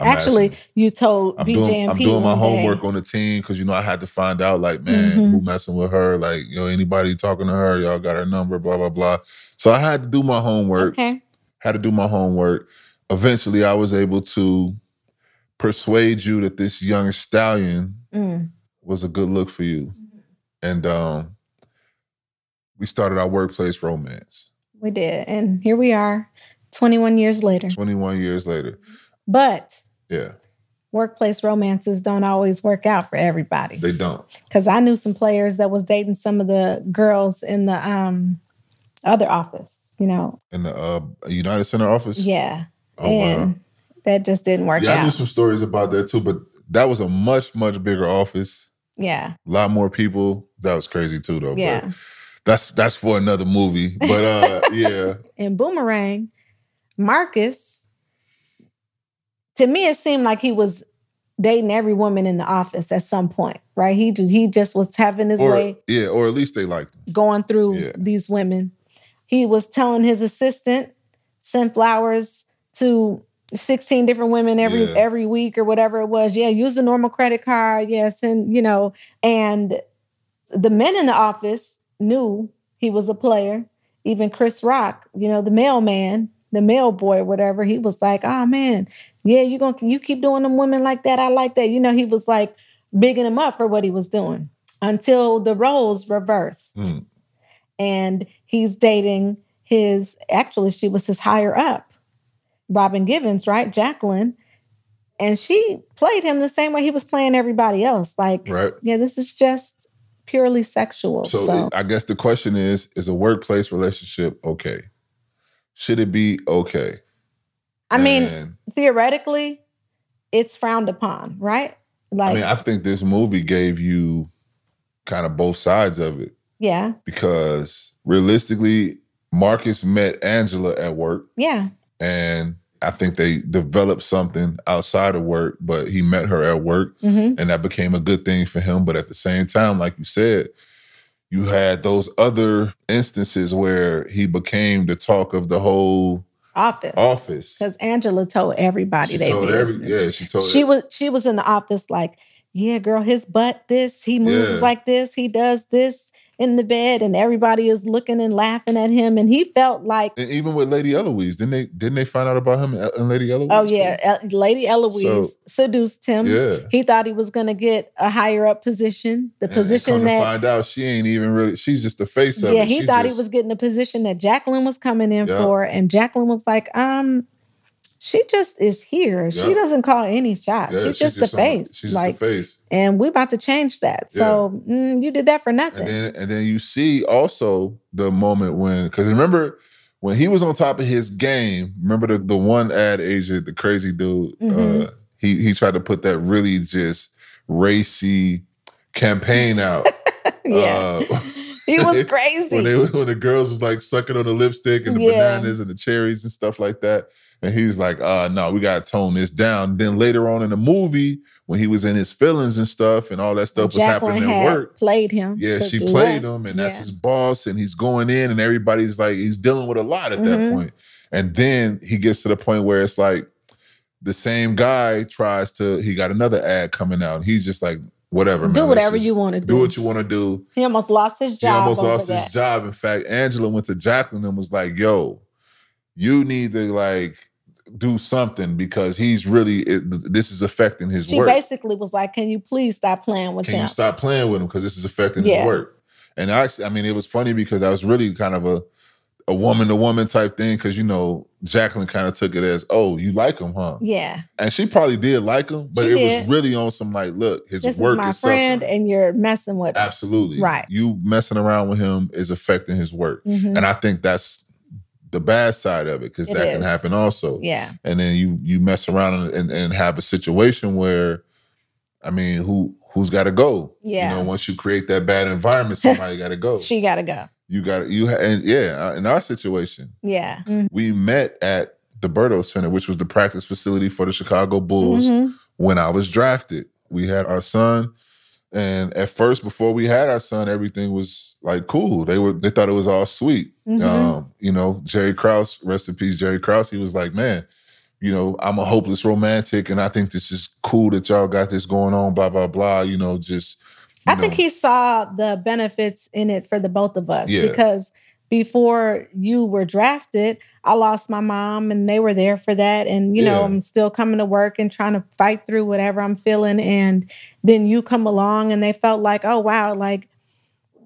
I'm Actually, asking, you told I'm BJ doing, and I'm Pete. I'm doing my homework day. on the team because you know I had to find out, like, man, mm-hmm. who messing with her? Like, you know, anybody talking to her? Y'all got her number? Blah blah blah. So I had to do my homework. Okay. Had to do my homework. Eventually, I was able to persuade you that this young stallion mm was a good look for you. And um, we started our workplace romance. We did. And here we are 21 years later. 21 years later. But yeah. workplace romances don't always work out for everybody. They don't. Because I knew some players that was dating some of the girls in the um, other office, you know. In the uh, United Center office? Yeah. Oh, and wow. That just didn't work yeah, out. I knew some stories about that too, but that was a much, much bigger office. Yeah. A lot more people. That was crazy too though. Yeah. But that's that's for another movie. But uh yeah. In Boomerang, Marcus, to me, it seemed like he was dating every woman in the office at some point, right? He he just was having his or, way. Yeah, or at least they liked him. Going through yeah. these women. He was telling his assistant, send flowers to 16 different women every yeah. every week or whatever it was. Yeah, use a normal credit card. Yes, and you know, and the men in the office knew he was a player. Even Chris Rock, you know, the mailman, the mail boy, whatever, he was like, "Oh man, yeah, you gonna you keep doing them women like that. I like that." You know, he was like bigging him up for what he was doing until the roles reversed, mm. and he's dating his. Actually, she was his higher up, Robin Givens, right, Jacqueline. And she played him the same way he was playing everybody else. Like, right. yeah, this is just purely sexual. So, so, I guess the question is: Is a workplace relationship okay? Should it be okay? I and, mean, theoretically, it's frowned upon, right? Like, I mean, I think this movie gave you kind of both sides of it. Yeah. Because realistically, Marcus met Angela at work. Yeah. And I think they developed something outside of work, but he met her at work mm-hmm. and that became a good thing for him. But at the same time, like you said, you had those other instances where he became the talk of the whole office. Office. Because Angela told everybody she they told every, Yeah, she told She was she was in the office like, yeah, girl, his butt this, he moves yeah. like this, he does this in the bed and everybody is looking and laughing at him. And he felt like and even with Lady Eloise didn't they didn't they find out about him and Lady Eloise? Oh yeah. Lady Eloise so, seduced him. yeah. He thought he was gonna get a higher up position the and, position that find out she ain't even really she's just the face of yeah it. he she thought just, he was getting the position that Jacqueline was coming in yeah. for. And Jacqueline was like um she just is here. Yeah. She doesn't call any shots. Yeah, she's, just, just the face. She's like, the face. And we're about to change that. So yeah. mm, you did that for nothing. And then, and then you see also the moment when, because remember when he was on top of his game. Remember the the one ad agent, the crazy dude. Mm-hmm. Uh, he he tried to put that really just racy campaign out. yeah. Uh, he was crazy. when, they, when the girls was like sucking on the lipstick and the yeah. bananas and the cherries and stuff like that. And he's like, uh, no, we gotta tone this down. Then later on in the movie, when he was in his feelings and stuff and all that stuff was happening at work. Played him. Yeah, she played him, and that's yeah. his boss, and he's going in, and everybody's like, he's dealing with a lot at mm-hmm. that point. And then he gets to the point where it's like the same guy tries to, he got another ad coming out. he's just like, whatever, do man, whatever you want to do. Do what you want to do. He almost lost his job. He almost lost that. his job. In fact, Angela went to Jacqueline and was like, yo, you need to like do something because he's really it, this is affecting his she work. She basically was like, "Can you please stop playing with Can him? you stop playing with him because this is affecting yeah. his work?" And actually, I mean, it was funny because I was really kind of a a woman to woman type thing because you know Jacqueline kind of took it as, "Oh, you like him, huh?" Yeah, and she probably did like him, but she it did. was really on some like, look, his this work is my is friend, suffering. and you're messing with him. absolutely right. You messing around with him is affecting his work, mm-hmm. and I think that's the bad side of it because that is. can happen also. Yeah. And then you you mess around and, and, and have a situation where, I mean, who who's got to go? Yeah. You know, once you create that bad environment, somebody got to go. she got to go. You got you and yeah. Uh, in our situation, yeah, mm-hmm. we met at the Berto Center, which was the practice facility for the Chicago Bulls mm-hmm. when I was drafted. We had our son and at first, before we had our son, everything was like cool. They were they thought it was all sweet. Mm-hmm. Um, you know, Jerry Krause, rest in peace, Jerry Krause. He was like, man, you know, I'm a hopeless romantic, and I think this is cool that y'all got this going on. Blah blah blah. You know, just. You I know. think he saw the benefits in it for the both of us Yeah. because before you were drafted, I lost my mom and they were there for that. And, you know, I'm still coming to work and trying to fight through whatever I'm feeling. And then you come along and they felt like, oh, wow, like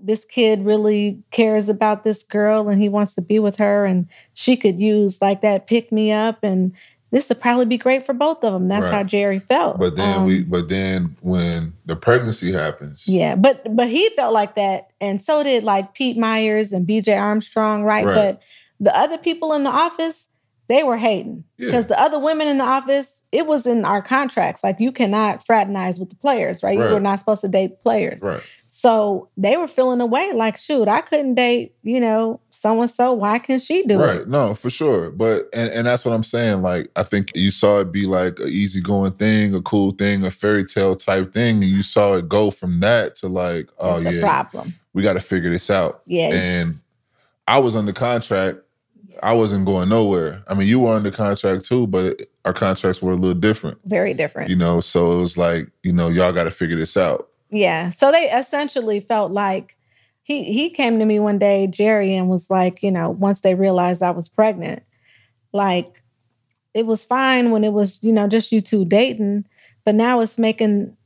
this kid really cares about this girl and he wants to be with her. And she could use like that pick me up. And this would probably be great for both of them. That's Right. how Jerry felt. But then Um, we, but then when the pregnancy happens, Yeah, but but he felt like that, and so did like Pete Myers and B.J. Armstrong, right? Right. But the other people in the office, they were hating Yeah. because the other women in the office, it was in our contracts. Like you cannot fraternize with the players, right? You Right. were not supposed to date players. right? So they were feeling away, like, shoot, I couldn't date, you know, so and so. Why can she do right it? Right. No for sure but and, and that's what i'm saying like i think you saw it be like a easygoing thing a cool thing a fairy tale type thing and you saw it go from that to like oh It's a yeah problem. we got to figure this out Yeah. and i was under contract i wasn't going nowhere i mean you were under contract too but it, our contracts were a little different Very different. you know so it was like you know y'all got to figure this out Yeah. So they essentially felt like he he came to me one day, Jerry, and was like, you know, once they realized I was pregnant, like it was fine when it was, you know, just you two dating, but now it's making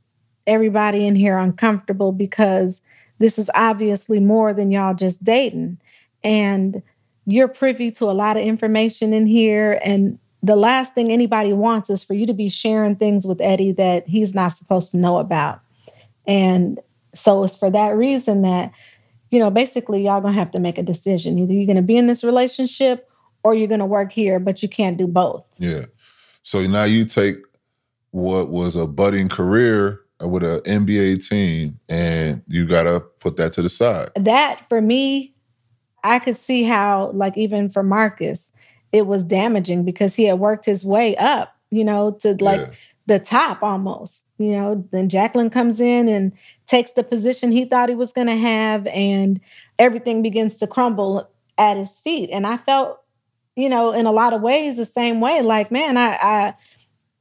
everybody in here uncomfortable because this is obviously more than y'all just dating. And you're privy to a lot of information in here. And the last thing anybody wants is for you to be sharing things with Eddy that he's not supposed to know about. And so it's for that reason that, you know, basically y'all gonna have to make a decision. Either you're gonna be in this relationship or you're gonna work here, but you can't do both. Yeah. So now you take what was a budding career with an NBA team and you got to put that to the side. That for me, I could see how, like, even for Marcus, it was damaging because he had worked his way up, you know, to like Yeah. the top almost. You know, then Jacqueline comes in and takes the position he thought he was going to have, and everything begins to crumble at his feet. And I felt, you know, in a lot of ways the same way. Like, man, I, I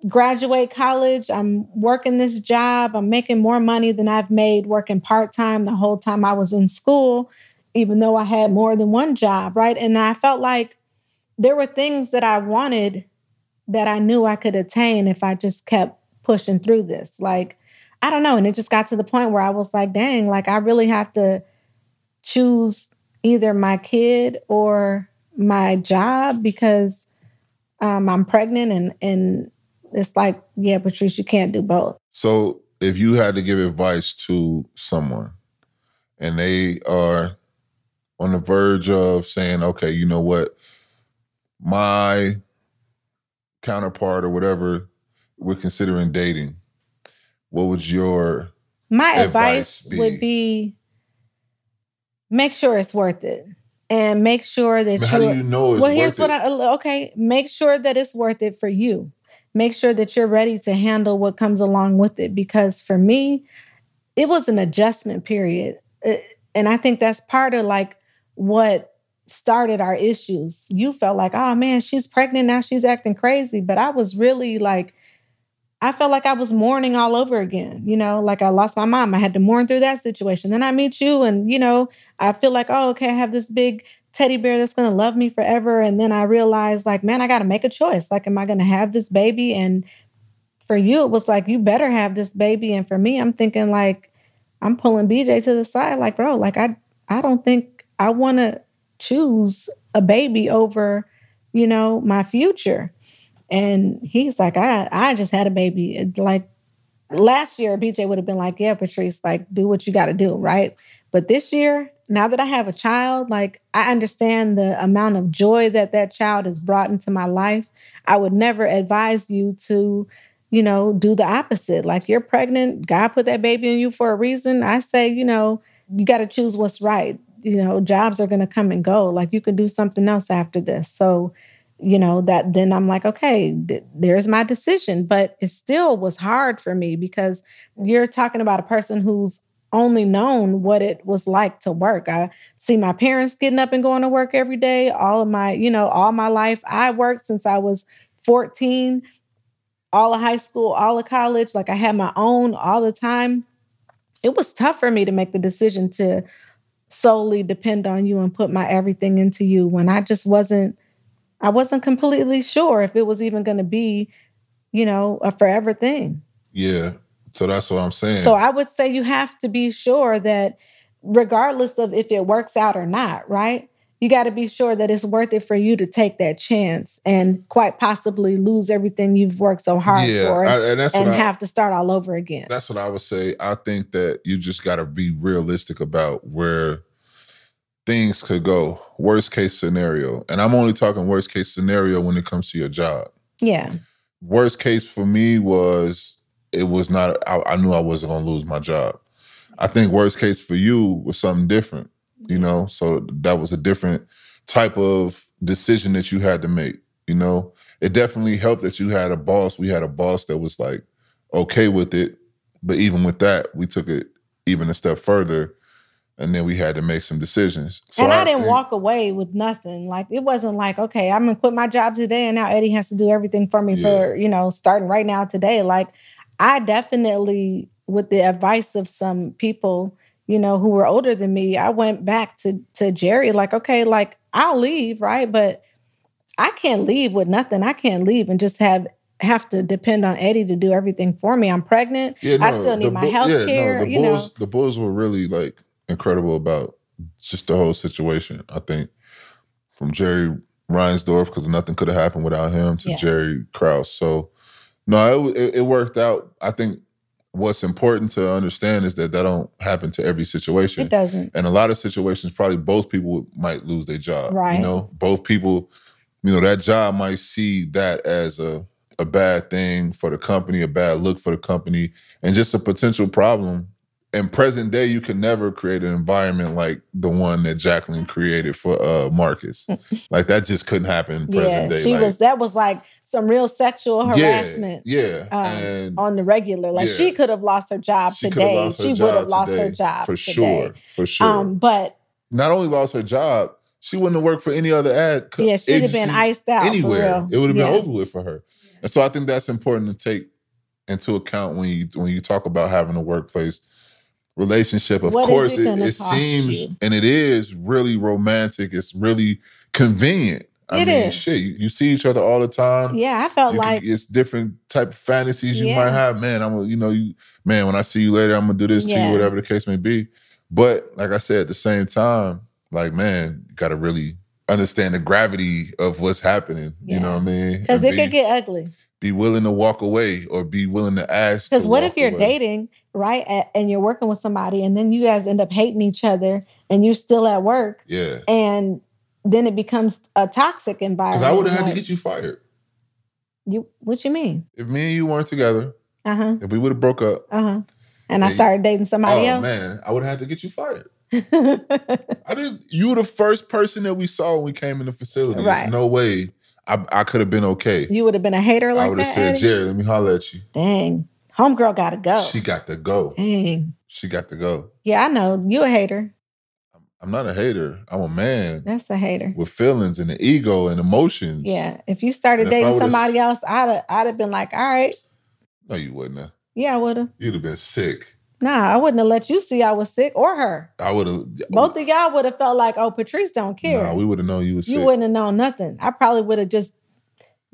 graduate college, I'm working this job, I'm making more money than I've made working part time the whole time I was in school, even though I had more than one job, right? And I felt like there were things that I wanted that I knew I could attain if I just kept pushing through this. Like, I don't know. And it just got to the point where I was like, dang, like I really have to choose either my kid or my job because um, I'm pregnant and and it's like, yeah, Patrice, you can't do both. So if you had to give advice to someone and they are on the verge of saying, okay, you know what, my counterpart or whatever we're considering dating, what would your My Advice advice, would be- be make sure it's worth it. And make sure that how do you know it's well, here's it? what I okay. Make sure that it's worth it for you. Make sure that you're ready to handle what comes along with it. Because for me, it was an adjustment period, Uh, and I think that's part of like what started our issues. You felt like, oh man, she's pregnant now. She's acting crazy, but I was really like. I felt like I was mourning all over again, you know, like I lost my mom. I had to mourn through that situation. Then I meet you, and, you know, I feel like, oh, okay, I have this big teddy bear that's going to love me forever. And then I realized, like, man, I got to make a choice. Like, am I going to have this baby? And for you, it was like, you better have this baby. And for me, I'm thinking, like, I'm pulling BJ to the side, like, bro, like, I, I don't think I want to choose a baby over, you know, my future. And he's like, I, I just had a baby. Like, last year, BJ would have been like, yeah, Patrice, like, do what you got to do, right? But this year, now that I have a child, like I understand the amount of joy that that child has brought into my life. I would never advise you to, you know, do the opposite. Like you're pregnant, God put that baby in you for a reason. I say, you know, you got to choose what's right. You know, jobs are going to come and go. Like you can do something else after this. So, you know, that then I'm like, okay, th- there's my decision. But it still was hard for me because you're talking about a person who's only known what it was like to work. I see my parents getting up and going to work every day. All of my, you know, all my life. I worked since I was 14, all of high school, all of college. Like I had my own all the time. It was tough for me to make the decision to solely depend on you and put my everything into you when I just wasn't I wasn't completely sure if it was even going to be, you know, a forever thing. yeah. So that's what I'm saying. So I would say you have to be sure that regardless of if it works out or not, right? you got to be sure that it's worth it for you to take that chance and quite possibly lose everything you've worked so hard yeah, for I- and that's and I, have to start all over again. That's what I would say. I think that you just got to be realistic about where things could go. Worst case scenario. And I'm only talking worst case scenario when it comes to your job. Yeah. Worst case for me was it was not, I, I knew I wasn't going to lose my job. I think worst case for you was something different, you know? So that was a different type of decision that you had to make, you know? It definitely helped that you had a boss. We had a boss that was like okay with it. But even with that, we took it even a step further and then we had to make some decisions. So and I, didn't think- walk away with nothing. Like it wasn't like, okay, I'm gonna quit my job today and now Eddy has to do everything for me Yeah. for, you know, starting right now today. Like I definitely, with the advice of some people, you know, who were older than me, I went back to to Jerry, like, okay, like I'll leave, right? But I can't leave with nothing. I can't leave and just have have to depend on Eddy to do everything for me. I'm pregnant. Yeah, I still need my Bu- health yeah, no, care. the you know, the Bulls were really like incredible about just the whole situation. I think from Jerry Reinsdorf because nothing could have happened without him to Yeah. Jerry Krause. So no, it, it, it worked out. I think what's important to understand is that that don't happen to every situation. it doesn't. And a lot of situations, probably both people might lose their job. Right. You know, both people, you know, that job might see that as a a bad thing for the company, a bad look for the company, and just a potential problem. In present day, you can never create an environment like the one that Jacqueline created for uh Marcus. like that just couldn't happen in present Yeah, day. she like, was. That was like some real sexual harassment. Yeah. um, on the regular. Like Yeah. she could have lost her job she today. her She would have lost her job For today. sure. For sure. Um, but Not only lost her job, she wouldn't have worked for any other ad co- yeah, she'd have been iced out anywhere. For real. It would have been Yeah. over with for her. And so I think that's important to take into account when you when you talk about having a workplace relationship. Of What course, it it, it seems you? and it is really romantic. It's really convenient. I It mean, is. shit, you, you see each other all the time. Yeah, I felt You can- like it's different type of fantasies you Yeah. might have. Man, I'm you know, you man, when I see you later, I'm gonna do this to you, whatever the case may be. But like I said, at the same time, like man, you gotta really understand the gravity of what's happening. You know what I mean? because it could get ugly. be willing to walk away or be willing to ask. Because what if you're away. dating, right, and you're working with somebody, and then you guys end up hating each other, and you're still at work, Yeah, and then it becomes a toxic environment. because. I would have had to get you fired you. What you mean? if me and you weren't together. Uh huh. If we would have broke up, Uh huh. And I started dating somebody oh else. man, I would have had to get you fired. I didn't. You were the first person that we saw when we came in the facility. Right. There's no way I, I could have been okay. you would have been a hater like I would have said? Jerry, let me holler at you. Dang, homegirl got to go. She got to go. Dang. She got to go. Yeah, I know you a hater. I'm not a hater. I'm a man That's a hater. with feelings and an ego and emotions. Yeah, if you started And if I dating somebody else, I'd have, I'd have been like, all right, No, you wouldn't have. yeah, I would have. You'd have been sick. Nah, I wouldn't have let you see I was sick or her. I would have. Both of y'all would have felt like, oh, Patrice don't care. Nah, we would have known you was you sick. wouldn't have known nothing. I probably would have just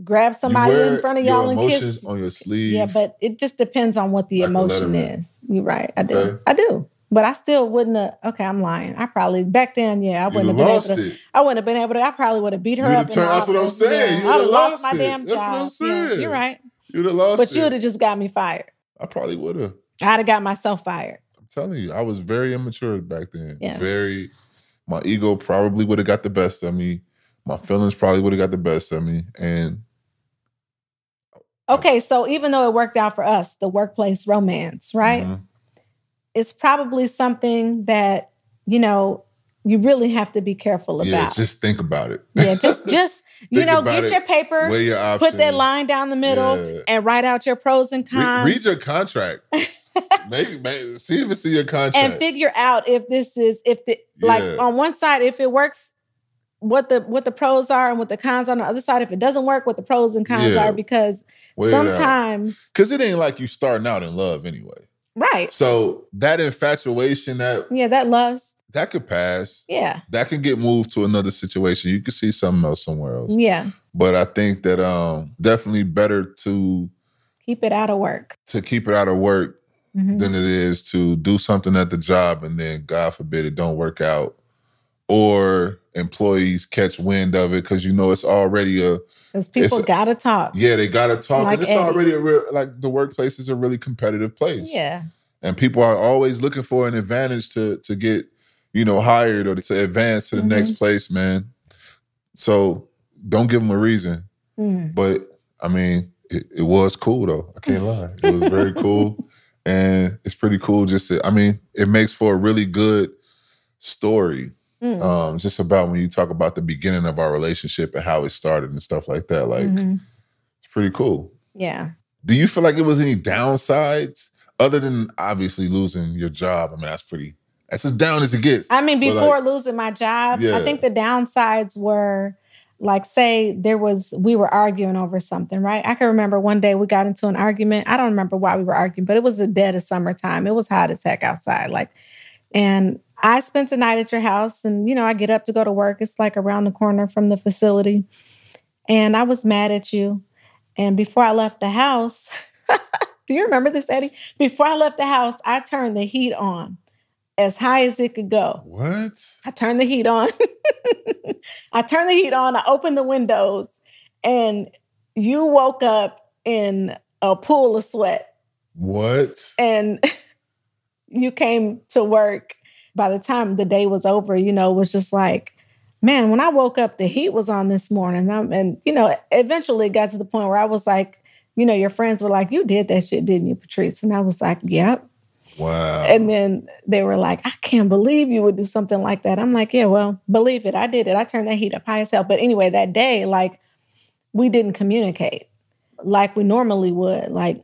You somebody in front of y'all and kissed. on your sleeve. Yeah, but it just depends on what the Like emotion is. You're right. I do. Okay. I do. But I still wouldn't have. Okay, I'm lying. I probably back then, yeah, I wouldn't have have been able to. it. I wouldn't have been able to. I probably would have beat her You'd up. the that's what I'm saying. Yeah, I'd have lost lost my damn That's what job. I'm Yeah, you're right. You'd have lost But you would have just got me fired. I probably would have. I'd have got myself fired. I'm telling you, I was very immature back then. Yes. Very. My ego probably would have got the best of me. My feelings probably would have got the best of me, and Okay, so even though it worked out for us, the workplace romance, right? Mhm. It's probably something that, you know, you really have to be careful about. yeah, just think about it. yeah, just just you know, get it. your paper, your put that line down the middle, Yeah. and write out your pros and Re- cons. read your contract. make, make, see if it's in your contract. and figure out if this is if the like on one side if it works what the what the pros are and what the cons are on the other side if it doesn't work what the pros and cons Yeah. are because out. sometimes Cause it ain't like you starting out in love anyway. right So that infatuation that yeah that lust that could pass. yeah That can get moved to another situation. You could see something else somewhere else. yeah But I think that um definitely better to keep it out of work to keep it out of work Mhm. than it is to do something at the job and then God forbid it don't work out. Or employees catch wind of it because you know it's already a Because people gotta talk. yeah they gotta talk Like and it's Eddy. already a real like the workplace is a really competitive place Yeah. and people are always looking for an advantage to to get you know hired or to advance to the Mhm. next place man so don't give them a reason Mm. but i mean it, it was cool though i can't lie it was very cool and it's pretty cool just to, i mean it makes for a really good story Mm. um just about when you talk about the beginning of our relationship and how it started and stuff like that like Mhm. it's pretty cool Yeah. do you feel like it was any downsides other than obviously losing your job? I mean, that's pretty. That's as down as it gets. I mean, before like- losing my job, Yeah. I think the downsides were like, say there was, we were arguing over something, right? I can remember one day we got into an argument. I don't remember why we were arguing, but it was the dead of summertime. It was hot as heck outside. Like, and I spent the night at your house and, you know, I get up to go to work. It's like around the corner from the facility. And I was mad at you. And before I left the house, do you remember this, Eddy? Before I left the house, I turned the heat on as high as it could go. what? I turned the heat on. I turned the heat on. I opened the windows, and you woke up in a pool of sweat. What? And you came to work. By the time the day was over, you know, it was just like, man, when I woke up, the heat was on this morning. Um, and, you know, eventually it got to the point where I was like, you know, your friends were like, you did that shit, didn't you, Patrice? And I was like, yep. Wow. And then they were like, I can't believe you would do something like that. I'm like, yeah, well, believe it. I did it. I turned that heat up high as hell. But anyway, that day, like, we didn't communicate like we normally would. Like,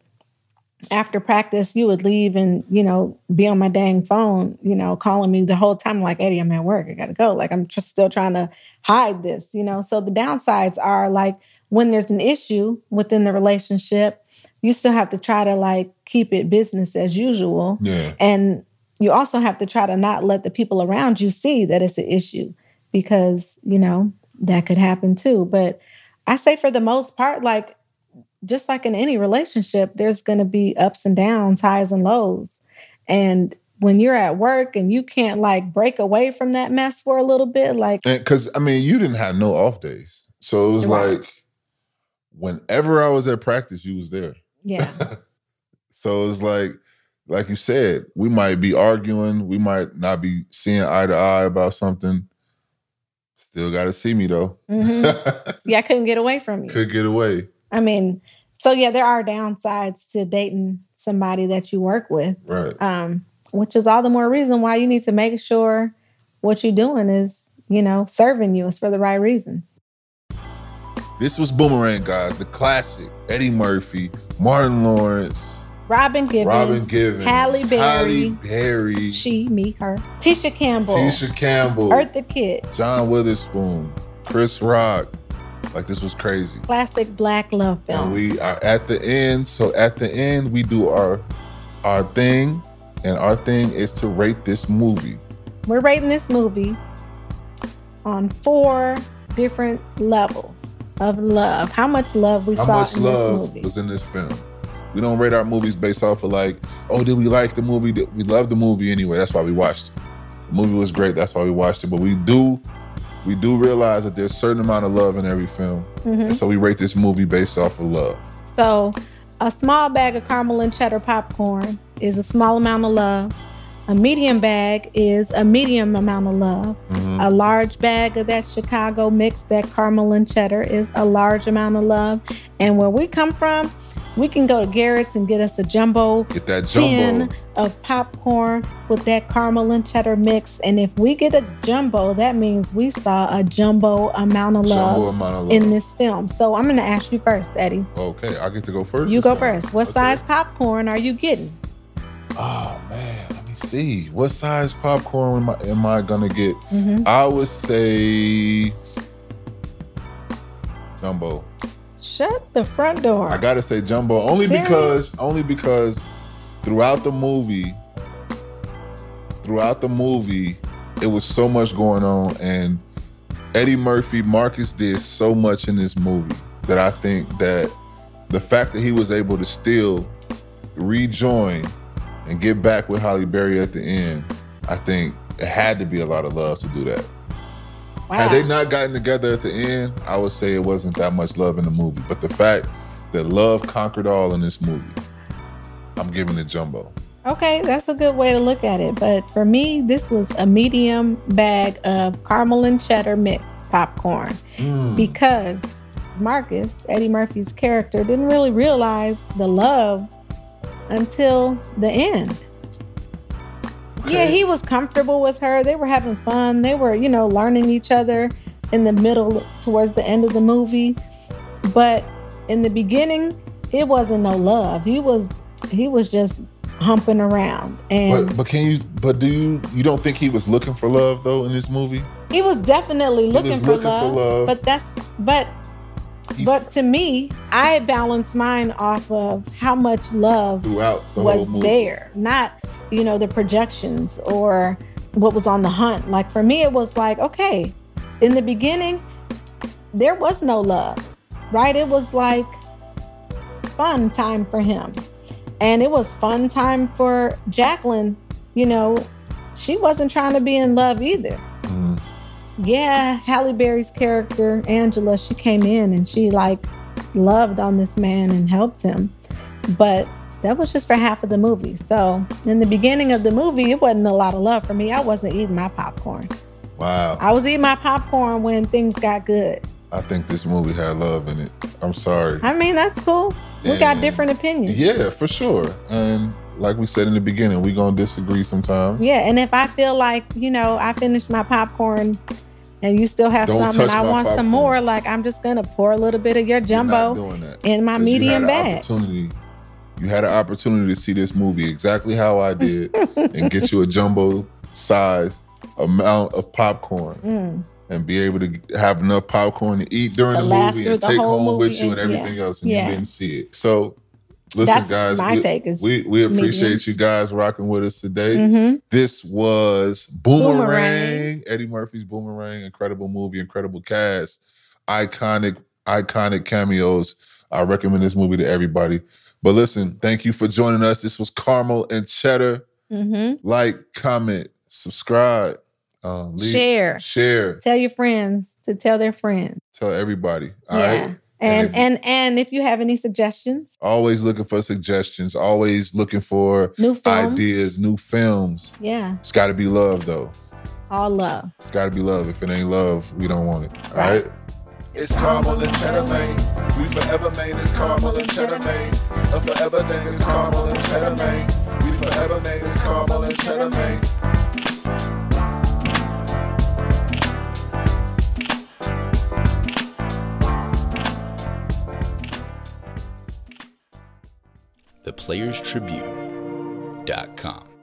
after practice, you would leave and, you know, be on my dang phone, you know, calling me the whole time, like, Eddy, I'm at work. I got to go. Like, I'm just still trying to hide this, you know? So the downsides are like when there's an issue within the relationship, you still have to try to like keep it business as usual. yeah. And you also have to try to not let the people around you see that it's an issue because, you know, that could happen too. But I say for the most part, like, just like in any relationship, there's going to be ups and downs, highs and lows. And when you're at work and you can't like break away from that mess for a little bit, like, Because I mean, you didn't have no off days, so it was Right. like whenever I was at practice, you was there. yeah, So it was like, like you said, we might be arguing, we might not be seeing eye to eye about something. Still got to see me though. Mhm. yeah, I couldn't get away from you. Could get away. I mean, so yeah, there are downsides to dating somebody that you work with. Right. um, which is all the more reason why you need to make sure what you're doing is, you know, serving you is for the right reasons. This was Boomerang, guys. The classic. Eddie Murphy, Martin Lawrence, Robin Givens, Robin Givens, Halle Berry, Halle Berry, she, me, her, Tisha Campbell, Tisha Campbell, Eartha Kitt, John Witherspoon, Chris Rock. Like this was crazy. classic black love And film. we are at the end. So at the end, we do our our thing, and our thing is to rate this movie. We're rating this movie on four different levels of love. How much love we How saw much in love this movie. was in this film? We don't rate our movies based off of like, oh, did we like the movie? Did- We love the movie anyway. That's why we watched it. The movie was great. That's why we watched it. But we do, we do realize that there's a certain amount of love in every film, Mhm. and so we rate this movie based off of love. So, a small bag of caramel and cheddar popcorn is a small amount of love. A medium bag is a medium amount of love. Mhm. A large bag of that Chicago mix, that caramel and cheddar, is a large amount of love. And where we come from, we can go to Garrett's and get us a jumbo Get that tin jumbo. of popcorn with that caramel and cheddar mix. And if we get a jumbo, that means we saw a jumbo amount of love amount of love. in this film. So I'm going to ask you first, Eddy. okay, I get to go first. You go time? first. What Okay. size popcorn are you getting? Oh man, let me see. What size popcorn am I, am I gonna get? Mhm. I would say jumbo. Shut the front door. I gotta say jumbo only Serious? because only because throughout the movie, throughout the movie, it was so much going on, and Eddie Murphy, Marcus did so much in this movie that I think that the fact that he was able to still rejoin and get back with Halle Berry at the end, I think it had to be a lot of love to do that. Wow. Had they not gotten together at the end, I would say it wasn't that much love in the movie. But the fact that love conquered all in this movie, I'm giving it jumbo. Okay, that's a good way to look at it. But for me, this was a medium bag of caramel and cheddar mix popcorn Mm. because Marcus, Eddie Murphy's character, didn't really realize the love until the end. Yeah, he was comfortable with her. They were having fun. They were, you know, learning each other in the middle towards the end of the movie. But in the beginning, it wasn't no love. He was he was just humping around. And But but can you? But do you? You don't think he was looking for love though in this movie? he was definitely looking, was for, looking for love, love. But that's but but to me, I balance mine off of how much love Throughout the was there, not you know the projections or what was on the hunt. Like for me, it was like okay, in the beginning, there was no love, right? It was like fun time for him, and it was fun time for Jacqueline. You know, she wasn't trying to be in love either. Mhm. Yeah, Halle Berry's character Angela, she came in and she like loved on this man and helped him, but that was just for half of the movie. So in the beginning of the movie, it wasn't a lot of love for me. I wasn't eating my popcorn. Wow. I was eating my popcorn when things got good. I think this movie had love in it. I'm sorry. I mean, that's cool. We got different opinions. Yeah, for sure. And like we said in the beginning, we're gonna disagree sometimes. Yeah, and if I feel like, you know, I finished my popcorn and you still have Don't some and I want some more, like I'm just gonna pour a little bit of your jumbo in my 'Cause you had medium an bag. Opportunity. You had an opportunity to see this movie exactly how I did and get you a jumbo size amount of popcorn Mm. and be able to have enough popcorn to eat during To the movie and the take home with you and and- yeah. everything else, and Yeah. you didn't see it. So, listen, That's guys, we, we we appreciate you guys rocking with us today. Mhm. This was Boomerang, Boomerang. Eddie Murphy's Boomerang. Incredible movie, incredible cast, iconic, iconic cameos. I recommend this movie to everybody. But listen, thank you for joining us. This was Caramel and Cheddar. Mhm. Like, comment, subscribe, um, leave- Share. share, Tell your friends to tell their friends. tell everybody. All right. yeah. And And if- and and if you have any suggestions, Always looking for suggestions. Always looking for new films, ideas, new films. Yeah, It's got to be love, though. all love. It's got to be love. If it ain't love, we don't want it. All Right. right. It's caramel and cheddar, man. We forever made it's caramel and cheddar, man. A forever thing is caramel and cheddar, man. We forever made it's caramel and cheddar, man. theplayerstribune.com.